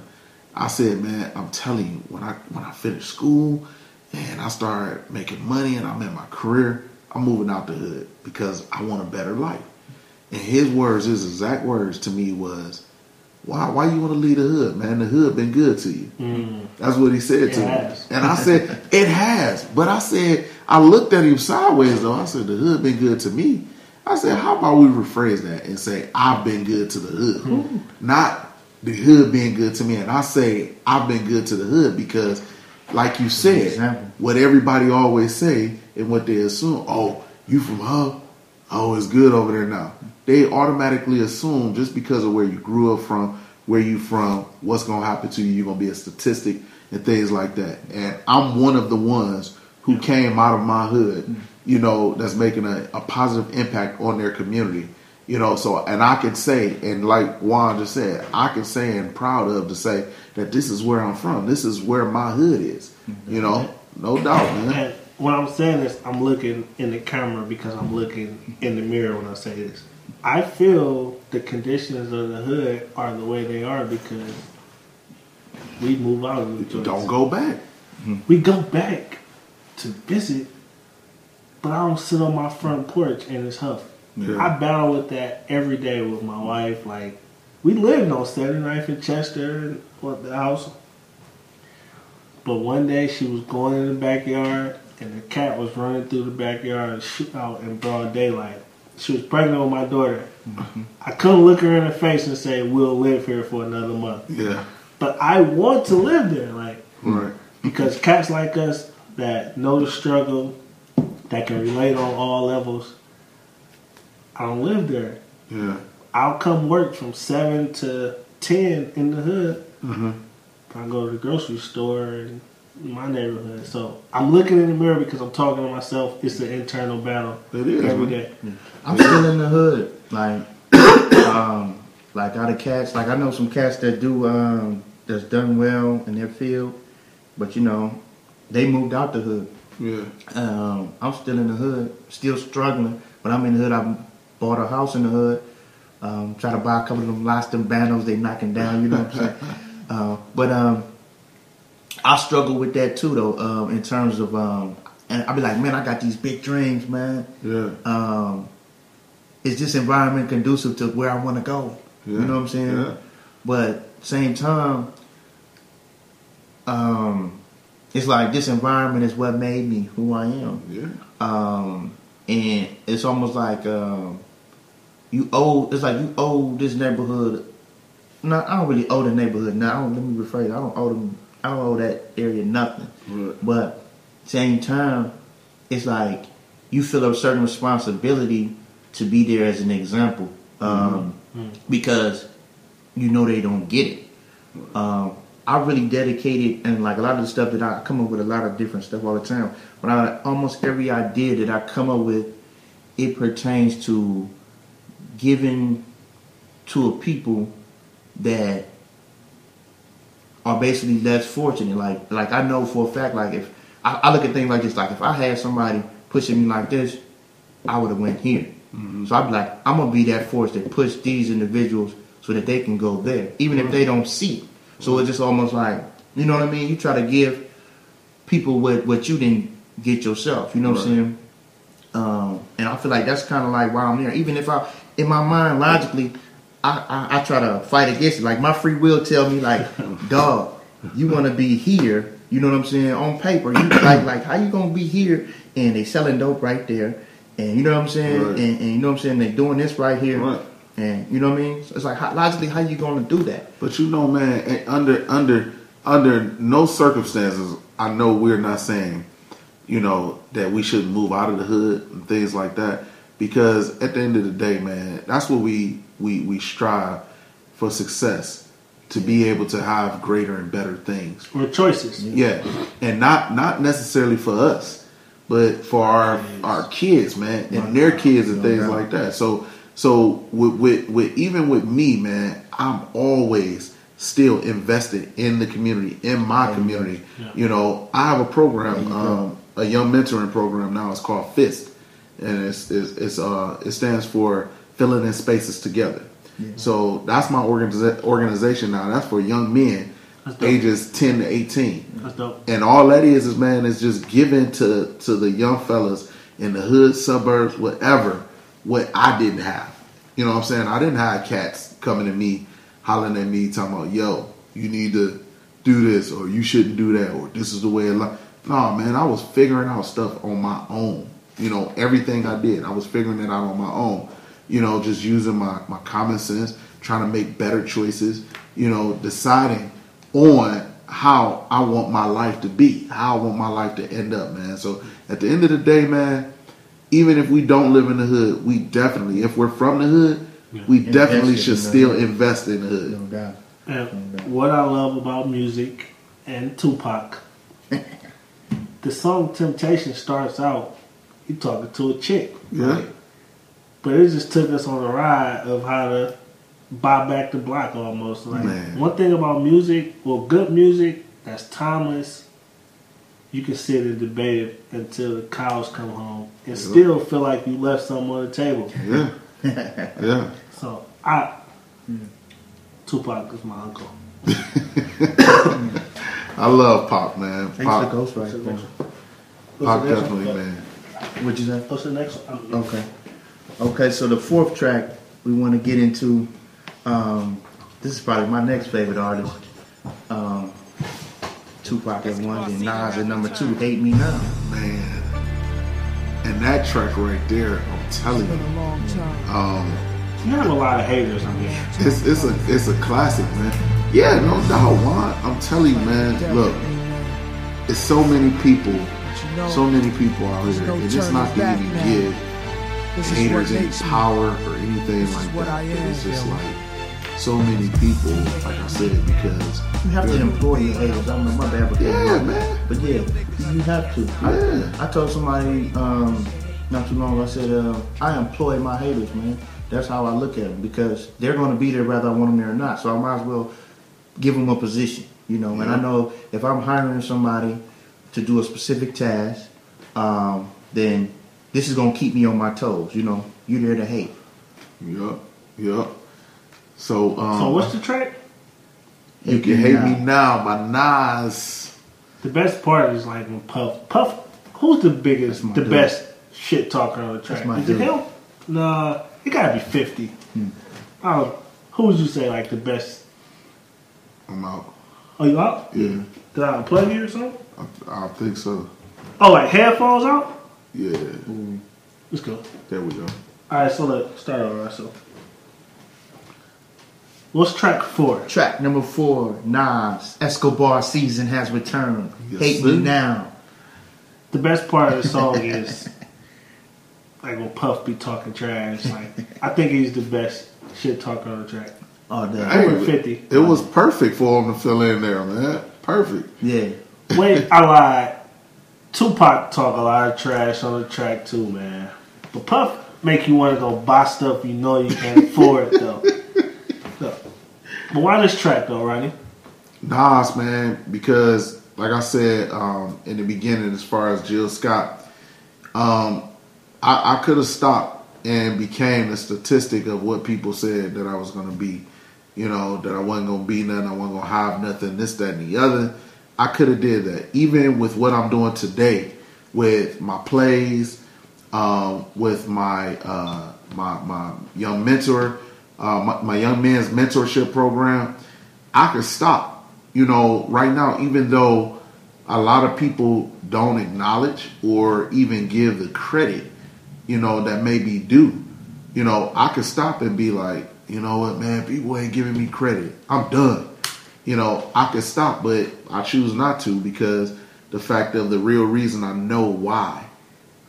I said, man, I'm telling you, when I when I finish school and I start making money and I'm in my career, I'm moving out the hood because I want a better life. And his words, his exact words to me was, "Why? Why you want to leave the hood, man? The hood been good to you." Mm. That's what he said It to has. me. And I said, "It has." But I said, I looked at him sideways though. I said, "The hood been good to me." I said, "How about we rephrase that and say I've been good to the hood, not the hood being good to me?" And I say I've been good to the hood because, like you said, what everybody always say and what they assume, oh, you from Hough, oh, it's good over there now. They automatically assume just because of where you grew up from, where you from, what's gonna happen to you. You're gonna be a statistic and things like that. And I'm one of the ones who came out of my hood, mm. you know, that's making a, a positive impact on their community. You know, so and I can say, and like Juan just said, I can say and proud of to say that this is where I'm from. This is where my hood is. Mm-hmm. You know, no doubt, man. And when I'm saying this, I'm looking in the camera because I'm looking in the mirror when I say this. I feel the conditions of the hood are the way they are because we move out of New Jersey. Don't go back. Mm-hmm. We go back to visit, but I don't sit on my front porch and it's Hough. Yeah. I battle with that every day with my wife. Like, we lived on 79th in Chester and what the house. But one day she was going in the backyard and the cat was running through the backyard and shoot out in broad daylight. She was pregnant with my daughter. Mm-hmm. I couldn't look her in the face and say, We'll live here for another month. Yeah, But I want to live there. Like, right. because cats like us that know the struggle, that can relate on all levels, I don't live there. Yeah, I'll come work from seven to ten in the hood. Mhm. I go to the grocery store in my neighborhood. So I'm looking in the mirror because I'm talking to myself. It's an internal battle It is, every man. I'm still in the hood. Like, um, like out of cats. Like I know some cats that do um, that's done well in their field, but you know, they moved out the hood. yeah, Um, I'm still in the hood, still struggling, but I'm in the hood. I bought a house in the hood. Um, try to buy a couple of them lost them bandos they knocking down. You know what I'm saying? Uh, but um, I struggle with that too, though. Um, in terms of um, and I be like, man, I got these big dreams, man. yeah, Um, is this environment conducive to where I want to go? Yeah. You know what I'm saying? Yeah. But same time, um, it's like this environment is what made me who I am. yeah. Um, and it's almost like um, you owe. It's like you owe this neighborhood. No, I don't really owe the neighborhood. Now, let me rephrase. I don't owe them. I don't owe that area nothing. Right. But same time, it's like you feel a certain responsibility to be there as an example, um, because you know they don't get it. Um, I really dedicated and like a lot of the stuff that I come up with a lot of different stuff all the time. But I, almost every idea that I come up with, it pertains to giving to a people that are basically less fortunate. Like like I know for a fact, like if I, I look at things like this, like if I had somebody pushing me like this, I would have went here. So I'd be like, I'm gonna be that force that push these individuals so that they can go there, even if they don't see it. So it's just almost like, you know what I mean? You try to give people what what you didn't get yourself. You know what I'm saying? Um, and I feel like that's kind of like why I'm there. Even if I, in my mind, logically, I, I, I try to fight against it. Like my free will tell me, like, [LAUGHS] dog, you want to be here. You know what I'm saying? On paper, you like [CLEARS THROAT] like how you gonna be here? And they selling dope right there, and you know what I'm saying? Right. And, and you know what I'm saying? They doing this right here, Right. and you know what I mean? So it's like how, logically, how you gonna do that? But you know, man, under under under no circumstances, I know we're not saying, you know, that we shouldn't move out of the hood and things like that. Because at the end of the day, man, that's what we we we strive for success to be able to have greater and better things. Or choices. Yeah, and not not necessarily for us, but for our our kids, man, and their kids and things doubt. like that. So so with, with with even with me, man, I'm always still invested in the community, in my community. Yeah. You know, I have a program, you um, a young mentoring program now. It's called FIST, and it's it's, it's uh it stands for filling in spaces together. So that's my organiza- organization now. That's for young men ages ten to eighteen. That's dope. And all that is is man is just giving to to the young fellas in the hood, suburbs, whatever, what I didn't have. You know what I'm saying? I didn't have cats coming to me, hollering at me, talking about, yo, you need to do this or you shouldn't do that or this is the way of life. No, man, I was figuring out stuff on my own. You know, everything I did, I was figuring it out on my own. You know, just using my, my common sense, trying to make better choices, you know, deciding on how I want my life to be, how I want my life to end up, man. So at the end of the day, man, even if we don't live in the hood, we definitely, if we're from the hood, we Invest definitely should still hood. invest in the hood. No. And what I love about music and Tupac, [LAUGHS] the song Temptation starts out, you talking to a chick. Yeah. But it just took us on a ride of how to buy back the block almost. Like Man. one thing about music, well, good music that's timeless. You can sit and debate it until the cows come home, and Yeah. still feel like you left something on the table. Yeah. [LAUGHS] yeah. So I, Tupac is my uncle. [LAUGHS] I love Pop, man. Thanks Pop, to Ghost What's right next Pop What's the next definitely, one? man. What'd you say? What's the next one? Okay. Okay, so the fourth track we want to get into. Um, this is probably my next favorite artist. Um, Tupac at one, and Nas at number two. Hate Me Now. Man. And that track right there, I'm telling you, um, You have a lot of haters on here. it's it's a it's a classic, man. Yeah, no doubt, Juan. I'm telling you, man. Look, it's so many people, so many people out here, and it's not to even give haters any power or anything like what that. I it's just yo. like so many people, like I said, because You have to employ your haters. I don't know my bad, but yeah, man. But yeah, you have to. Yeah. I told somebody um, not too long ago. I said uh, I employ my haters, man. That's how I look at them because they're going to be there whether I want them there or not. So I might as well give them a position, you know. And I know if I'm hiring somebody to do a specific task, um, then this is going to keep me on my toes. You know, you're there to hate. Yep, yep. So, um, So what's the track? you can hate me now by Nas. The best part is like when Puff. Puff. Who's the biggest, the dude. best shit talker on the track? That's my is it dude. him? Nah, it gotta be fifty. Hmm. Oh, who would you say like the best? I'm out. Oh, you out? Yeah, Did I unplug you or something? I, I think so. Oh, like headphones out? Yeah, mm-hmm. Let's go. there we go. All right, so let's start over. So, what's track four? Track number four, Nas, Escobar season has returned. Yes, hate sir. me now. The best part of the song [LAUGHS] is like when Puff be talking trash. Like I think he's the best shit talker on the track. Oh, that. Hey, 50. It was perfect for him to fill in there, man. Perfect. Yeah. Wait, I lied. Tupac talk a lot of trash on the track too, man. But Puff make you want to go buy stuff you know you can't [LAUGHS] afford though. So, but why this track though, Ronnie? Nas, man, because like I said um, in the beginning, as far as Jill Scott, um, I, I could have stopped and became a statistic of what people said that I was going to be. You know that I wasn't going to be nothing. I wasn't going to have nothing. This, that, and the other. I could have did that. Even with what I'm doing today, with my plays, um, with my uh, my my young mentor, uh, my, my young man's mentorship program, I could stop. You know, right now, even though a lot of people don't acknowledge or even give the credit, you know, that may be due. You know, I could stop and be like, you know what, man, people ain't giving me credit. I'm done. You know, I could stop, but I choose not to because the fact of the real reason I know why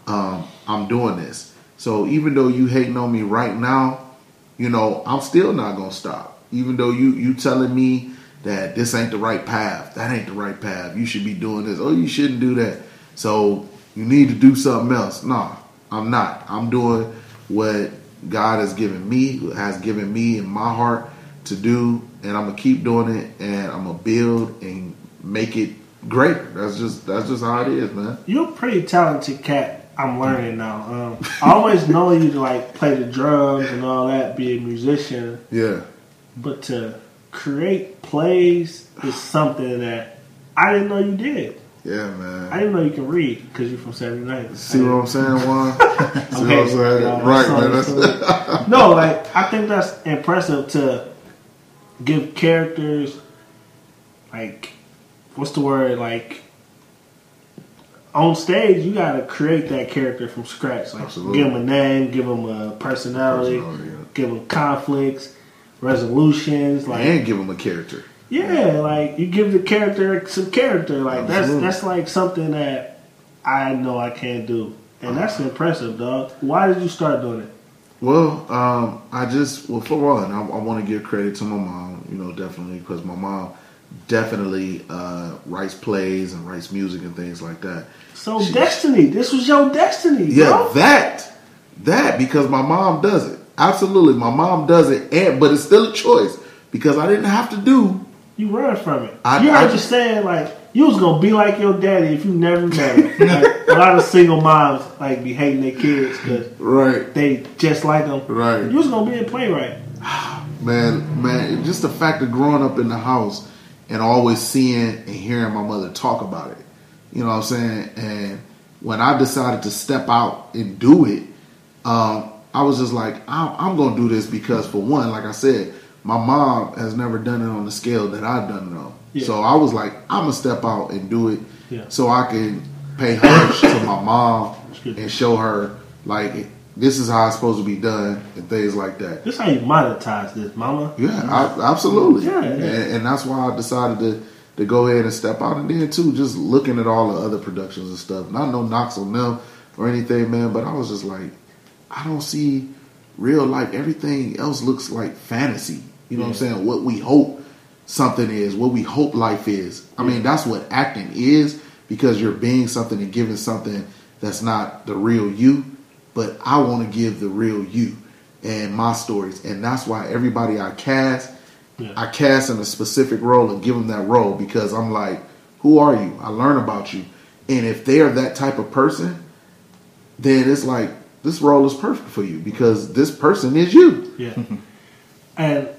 um, I'm doing this. So even though you hating on me right now, you know, I'm still not gonna stop. Even though you you telling me that this ain't the right path, that ain't the right path. You should be doing this. Oh, you shouldn't do that. So you need to do something else. Nah, I'm not. I'm doing what God has given me, has given me in my heart to do, and I'm gonna keep doing it, and I'm gonna build and make it great. That's just that's just how it is, man. You're a pretty talented cat. I'm learning now. Um, I always know you to like play the drums and all that, be a musician, Yeah. but to create plays is something that I didn't know you did. Yeah, man. I didn't know you can read because you're from 79. See what I'm saying, Juan? [LAUGHS] See what I'm saying? uh, right, man. [LAUGHS] No, like I think that's impressive to give characters like what's the word like on stage you got to create that character from scratch like Absolutely. give them a name give them a personality, Personality, yeah. give them conflicts resolutions like and give him a character. yeah like you give the character some character like Absolutely. that's that's like something that i know i can't do and that's impressive dog why did you start doing it Well, um, I just well for one, I, I want to give credit to my mom. You know, definitely because my mom definitely uh, writes plays and writes music and things like that. So destiny. This was your destiny, Yeah, bro. that that because my mom does it. Absolutely, my mom does it, and but it's still a choice because I didn't have to do. You run from it. I- you I heard you just- saying like you was gonna be like your daddy if you never [LAUGHS] met him. like, a lot of single moms like be hating their kids because Right, they just like them. Right. You was gonna be a playwright. [SIGHS] man, man. Just the fact of growing up in the house and always seeing and hearing my mother talk about it. You know what I'm saying? And when I decided to step out and do it, um, I was just like, I'm, I'm going to do this because, for one, like I said, my mom has never done it on the scale that I've done it on. Yeah. So I was like, I'm gonna step out and do it, Yeah. so I can pay homage [COUGHS] to my mom and show her like this is how it's supposed to be done and things like that. This how you monetize this, mama. Yeah, I, absolutely. Yeah, yeah. And, and that's why I decided to to go ahead and step out. And then too, just looking at all the other productions and stuff. Not no knocks on them or anything, man. But I was just like, I don't see real life. Everything else looks like fantasy. You know what I'm saying? What we hope something is, what we hope life is. I mean, that's what acting is because you're being something and giving something that's not the real you. But I want to give the real you and my stories, and that's why everybody I cast, Yeah. I cast in a specific role and give them that role because I'm like, who are you? I learn about you, and if they are that type of person, then it's like this role is perfect for you because this person is you. Yeah. and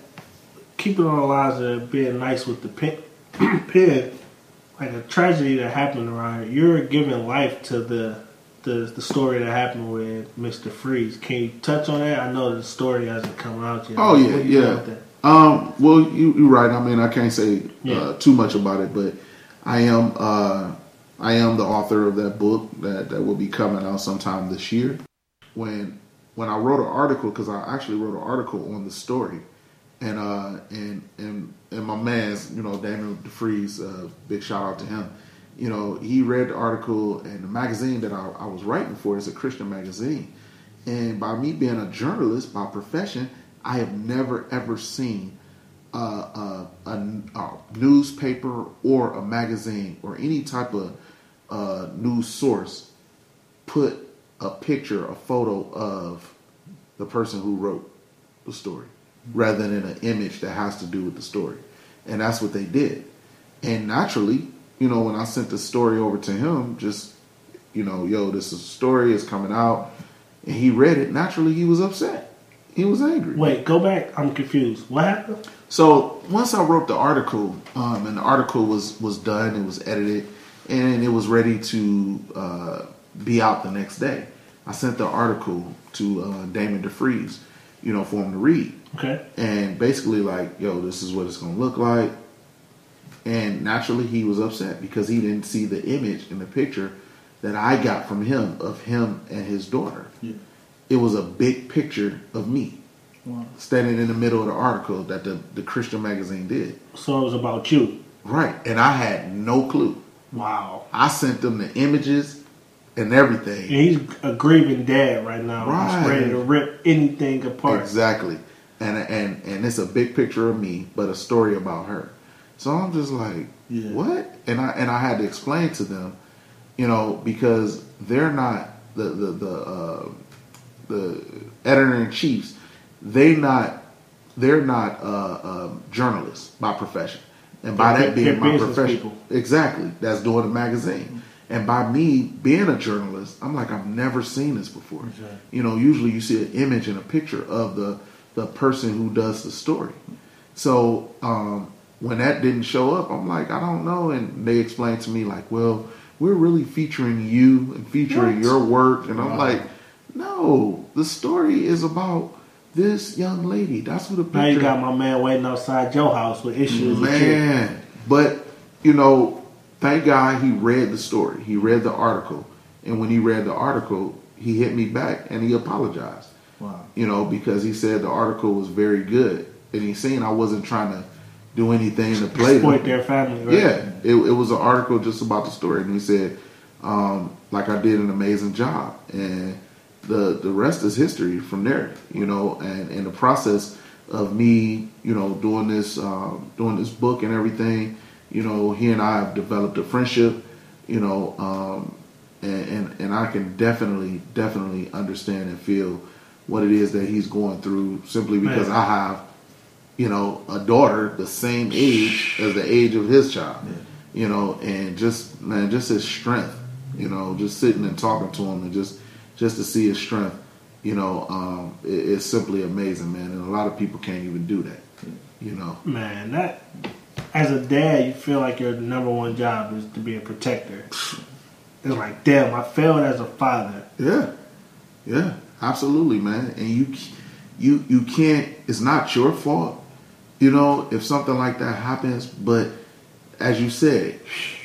keeping on the lines of being nice with the pen, [CLEARS THROAT] pen, like a tragedy that happened around here, you're giving life to the, the the story that happened with Mr. Freeze. Can you touch on that? I know the story hasn't come out yet. Oh yeah, do you know yeah. Um, well, you, you're right. I mean, I can't say Yeah. uh, too much about it, but I am uh, I am the author of that book that, that will be coming out sometime this year. When when I wrote an article, because I actually wrote an article on the story, and uh, and and and my man's, you know, Daniel DeFries, uh, big shout out to him. You know, he read the article and the magazine that I, I was writing for is a Christian magazine. And by me being a journalist by profession, I have never ever seen uh, a, a newspaper or a magazine or any type of uh, news source put a picture, a photo of the person who wrote the story, rather than an image that has to do with the story. And that's what they did. And naturally, you know, when I sent the story over to him, just you know, yo, this is a story, it's coming out, and he read it. Naturally, he was upset. He was angry. Wait, go back. I'm confused. What happened? So once I wrote the article, um, and the article was was done, it was edited, and it was ready to uh, be out the next day. I sent the article to uh, Damon DeFries, you know, for him to read, Okay. and basically like, yo, this is what it's gonna look like. And naturally, he was upset because he didn't see the image in the picture that I got from him of him and his daughter. Yeah. It was a big picture of me Wow. standing in the middle of the article that the, the Christian magazine did. So it was about you. Right. And I had no clue. Wow. I sent them the images and And everything. he's a grieving dad right now. He's ready to rip anything apart. Exactly. And and and it's a big picture of me, but a story about her. So I'm just like, Yeah. what? And I and I had to explain to them, you know, because they're not the the the uh, the editor in chiefs. They not they're not uh, um, journalists by profession, and by They're- that being my profession, people. exactly. That's doing the magazine. And by me being a journalist, I'm like I've never seen this before. Exactly. You know, usually you see an image and a picture of the the person who does the story. So um, when that didn't show up, I'm like, I don't know. And they explained to me like, well, we're really featuring you and featuring What? your work. And I'm like, no, the story is about this young lady. That's what the picture. Now you got my man waiting outside your house with issues. Man, but you know, thank God he read the story. He read the article, and when he read the article, he hit me back and he apologized. Wow. You know, because he said the article was very good, and he seen I wasn't trying to do anything to play Exploit their family. Right? Yeah, it, it was an article just about the story, and he said, um, like I did an amazing job, and the the rest is history from there. You know, and in the process of me, you know, doing this um, doing this book and everything, you know, he and I have developed a friendship. You know, um, and, and and I can definitely definitely understand and feel what it is that he's going through simply because Man. I have you know, a daughter the same age as the age of his child. You know, and just man, just his strength. You know, just sitting and talking to him and just just to see his strength. You know, um, it, it's simply amazing, man. And a lot of people can't even do that. You know, Man, that as a dad, you feel like your number one job is to be a protector. It's like, damn, I failed as a father. Yeah, yeah, absolutely, man. And you, you, you can't. It's not your fault, you know, if something like that happens. But as you said,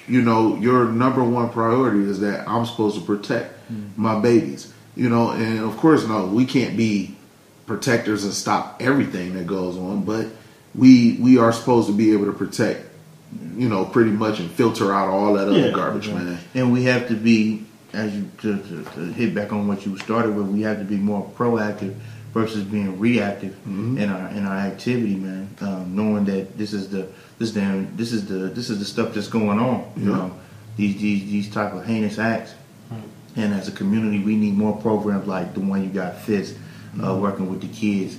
you know, your number one priority is that I'm supposed to protect mm-hmm. my babies, you know. And of course, no, we can't be protectors and stop everything that goes on, but we we are supposed to be able to protect, you know, pretty much and filter out all that other Yeah, garbage, man. And we have to be, as you to, to, to hit back on what you started with, we have to be more proactive versus being reactive in our in our activity, man. Um, knowing that this is the this damn this is the this is the stuff that's going on. You Yeah. know, these these these type of heinous acts. And as a community, we need more programs like the one you got, FIST, uh, working with the kids.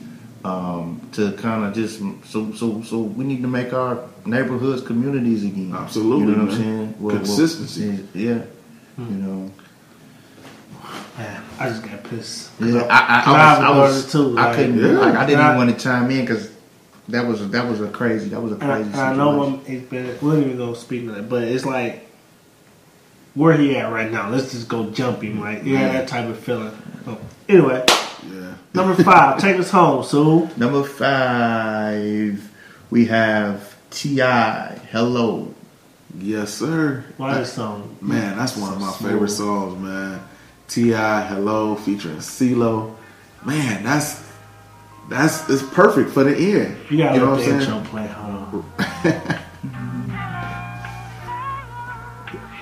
Um, to kind of just so so so we need to make our neighborhoods communities again. Absolutely, you know what man. I'm saying? Well, well, Consistency. yeah, you know. Man, I just got pissed. Yeah, Cause I, I, I, was, a I, daughter was, too. I couldn't, Yeah. like, I didn't I- even want to chime in because that was that was a crazy, that was a And I, crazy. I know situation. I'm, it's been, we don't even go speak to that, but it's like, where he at right now? Let's just go jump him. Like, yeah, that type of feeling. So, anyway, Yeah. number five, take us home, Sue. Number five, we have Ti. Hello. Yes, sir. Why this song? Man, that's one of my Smooth. favorite songs, man. T.I. Hello featuring CeeLo. Man, that's that's it's perfect for the end. You gotta know let the intro play. Hold [LAUGHS] on.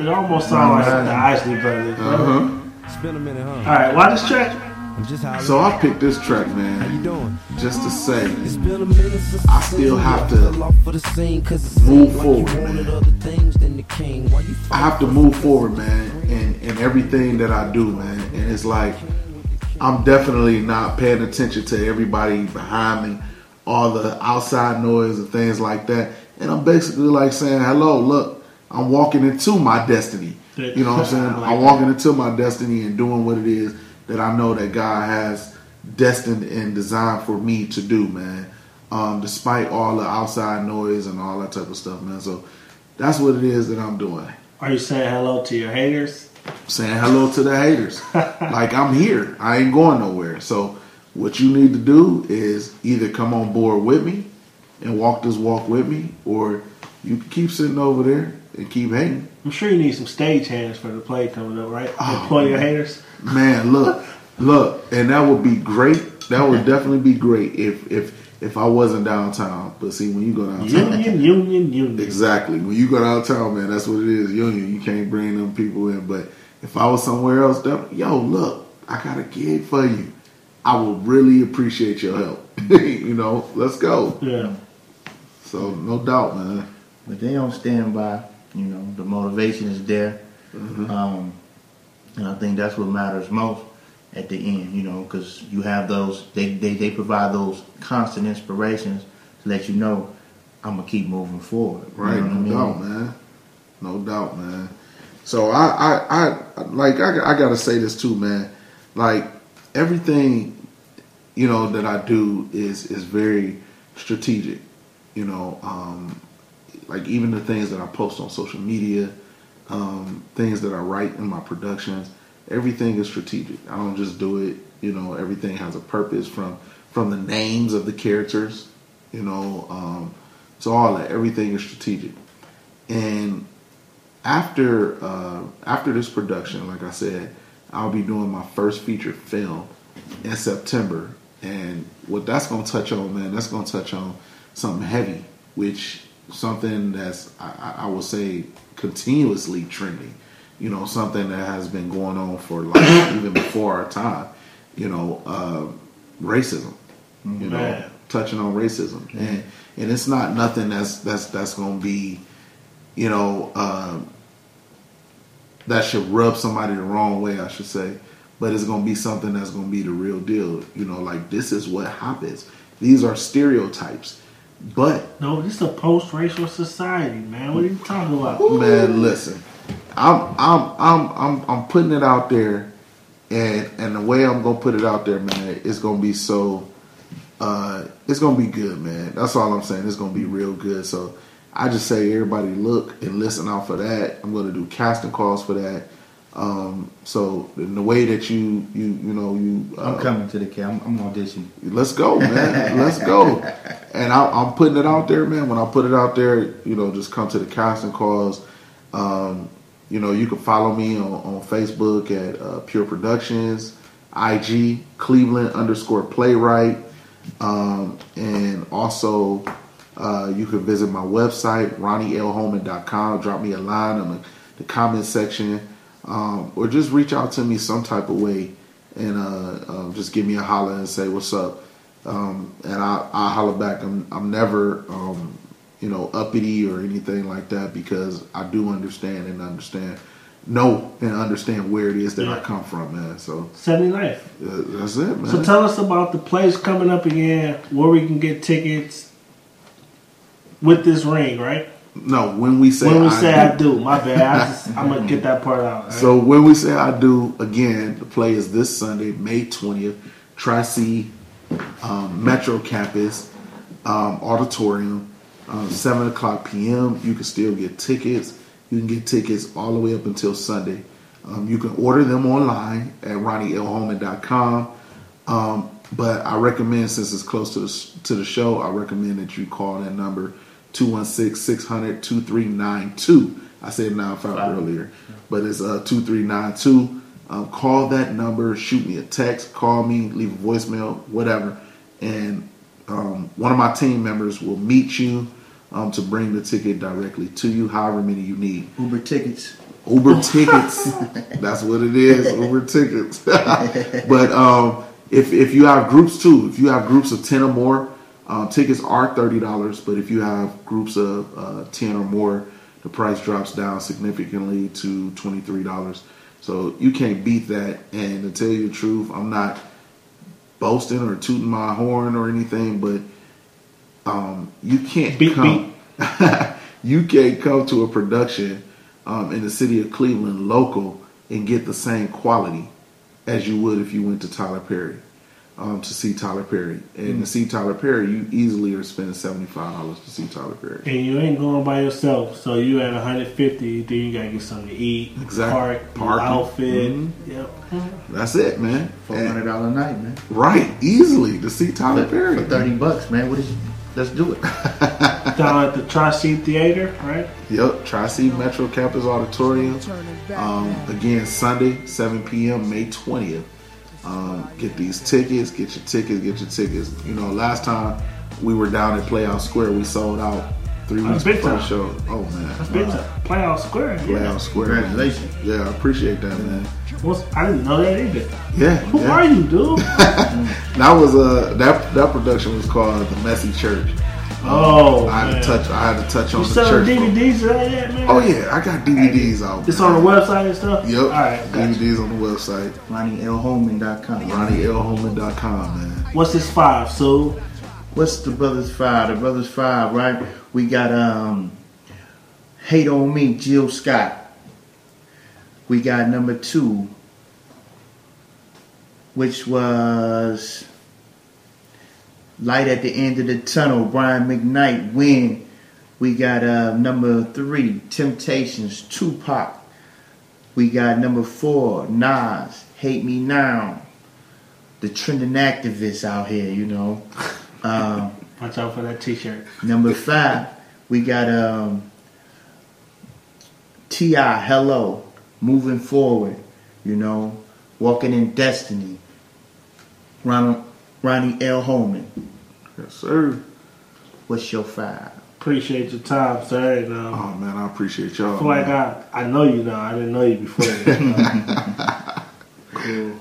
it almost sounds like the Isley Brothers. Uh-huh. It's been a minute, huh? All right, why this track? I'm just how So I picked this track, How you man, doing? just to say It's been a minute I still have to fell off of the scene 'cause move seemed like forward, man. other things than the king. Why you I have to move forward, man, and in everything that I do, man. And it's like I'm definitely not paying attention to everybody behind me, all the outside noise and things like that. And I'm basically like saying, "Hello, look, I'm walking into my destiny." You know what I'm saying? [LAUGHS] Like I'm walking into my destiny and doing what it is that I know that God has destined and designed for me to do, man. Um, despite all the outside noise and all that type of stuff, man. So that's what it is that I'm doing Are you saying hello to your haters? saying hello to the haters. [LAUGHS] like I'm here. I ain't going nowhere. So what you need to do is either come on board with me and walk this walk with me, or you can keep sitting over there and keep hating. I'm sure you need some stage hands for the play coming up, right? Oh, Employ your haters. Man, look, look, and that would be great. That would definitely be great if if if I wasn't downtown. But see, when you go downtown, Union, union, union. Exactly. When you go downtown, man, that's what it is. Union. You can't bring them people in. But if I was somewhere else, that, yo, look, I got a gig for you. I will really appreciate your help. [LAUGHS] you know, let's go. Yeah. So no doubt, man. But they don't stand by. You know, the motivation is there, um, and I think that's what matters most at the end. You know, because you have those. They, they they provide those constant inspirations to let you know I'm gonna keep moving forward. You Right, know what I no mean? doubt, man. No doubt, man. So I, I, I like I, I gotta say this too, man. Like everything, you know, that I do is is very strategic. You know, um, like even the things that I post on social media, um, things that I write in my productions, everything is strategic. I don't just do it. You know, everything has a purpose from from the names of the characters. You know, um, so all that everything is strategic. And after uh, after this production, like I said, I'll be doing my first feature film in September. And what that's to touch on, man, that's to touch on something heavy, which something that's I, I- will say continuously trending. You know, something that has been going on for like [COUGHS] even before our time, you know, uh, racism. You know, touching on racism, and and it's not nothing that's that's that's going to be, you know, um, that should rub somebody the wrong way. I should say, but it's going to be something that's going to be the real deal. You know, like this is what happens. These are stereotypes, but No, this is a post-racial society, man. What are you talking about? man, listen, I'm I'm I'm I'm I'm putting it out there, and and the way I'm gonna put it out there, man, it's gonna be so, uh, it's gonna be good, man. That's all I'm saying. It's gonna be real good. So I just say everybody look and listen out for that. I'm gonna do casting calls for that. Um, so in the way that you you you know you uh, I'm coming to the camp. I'm, I'm auditioning. Let's go, man. [LAUGHS] Let's go. And I, I'm putting it out there, man. When I put it out there, you know, just come to the casting calls. Um, you know, you can follow me on, on Facebook at uh, Pure Productions, IG Cleveland underscore Playwright, um, and also uh, you can visit my website ronnielholman.com. Drop me a line in the, the comment section, um, or just reach out to me some type of way, and uh, uh, just give me a holler and say what's up, um, and I I holler back. I'm I'm never um, you know uppity or anything like that because I do understand and understand. Know and understand where it is that I come from, man. So 79th. uh, that's it, man. So tell us about the plays coming up again, where we can get tickets with this ring, right? No, when we say when we I say do- I do, my bad. I [LAUGHS] I'm gonna get that part out. right? So when we say I do, again, the play is this Sunday, May 20th, Tri-C um, Metro Campus um, Auditorium, um, 7 o'clock p.m. You can still get tickets. You can get tickets all the way up until Sunday. Um, you can order them online at ronnielholman.com. Um, but I recommend, since it's close to the, to the show, I recommend that you call that number 216-600-2392. I said 95 earlier, but it's uh, 2392. Um, call that number, shoot me a text, call me, leave a voicemail, whatever. And um, one of my team members will meet you um, to bring the ticket directly to you, however many you need. Uber tickets. Uber tickets. [LAUGHS] That's what it is. Uber tickets. [LAUGHS] but um, if if you have groups too, if you have groups of ten or more, um, tickets are thirty dollars. But if you have groups of uh, ten or more, the price drops down significantly to twenty three dollars. So you can't beat that. And to tell you the truth, I'm not boasting or tooting my horn or anything, but um, you can't Beep, come. [LAUGHS] you can't come to a production um, in the city of Cleveland local and get the same quality as you would if you went to Tyler Perry um, to see Tyler Perry. And to see Tyler Perry, you easily are spending seventy five dollars to see Tyler Perry. and you ain't going by yourself, so you at 150. Then you gotta get something to eat, Exactly. park, Parking. outfit. Mhm. Yep. That's it, man. Four And- hundred dollar a night, man. right, easily to see Tyler For, Perry. for thirty bucks, man. What is? Let's do it. [LAUGHS] Down at the Tri-C Theater, right? Yep, Tri C Metro Campus Auditorium. Um, again, Sunday, 7 p.m., May 20th. Um, get these tickets, get your tickets, get your tickets. You know, last time we were down at Playhouse Square, we sold out three weeks big before the time. show. Oh, man. That's big time. Playhouse Square. Playhouse Yeah. Square. Congratulations. Yeah, I appreciate that, man. What's, I didn't know that either. Yeah. Who yeah. are you, dude? [LAUGHS] That was uh, that that production was called The Messy Church. Oh, I had man. to touch. I had to touch on the selling church. folk. DVDs and all that, man? Oh yeah, I got DVDs out. It's on the website and stuff? Yep. All right, gotcha. DVDs on the website. RonnieLHolman.com. RonnieLHolman.com, man. What's this five, so? What's the Brothers Five? The Brothers Five, right? We got um Hate on Me, Jill Scott. We got number two, which was Light at the End of the Tunnel, Brian McKnight, Win. We got uh, number three, Temptations, Tupac. We got number four, Nas, Hate Me Now. The trending activists out here, you know. [LAUGHS] Um, Watch out for that t-shirt. Number five, we got um, T.I. Hello, moving forward, you know, walking in destiny. Ronald, Ronnie L. Holman, Yes, sir. what's your five? Appreciate your time, sir. And, um, Oh man, I appreciate y'all. I feel like. I, I know you now. I didn't know you before. [LAUGHS] cool.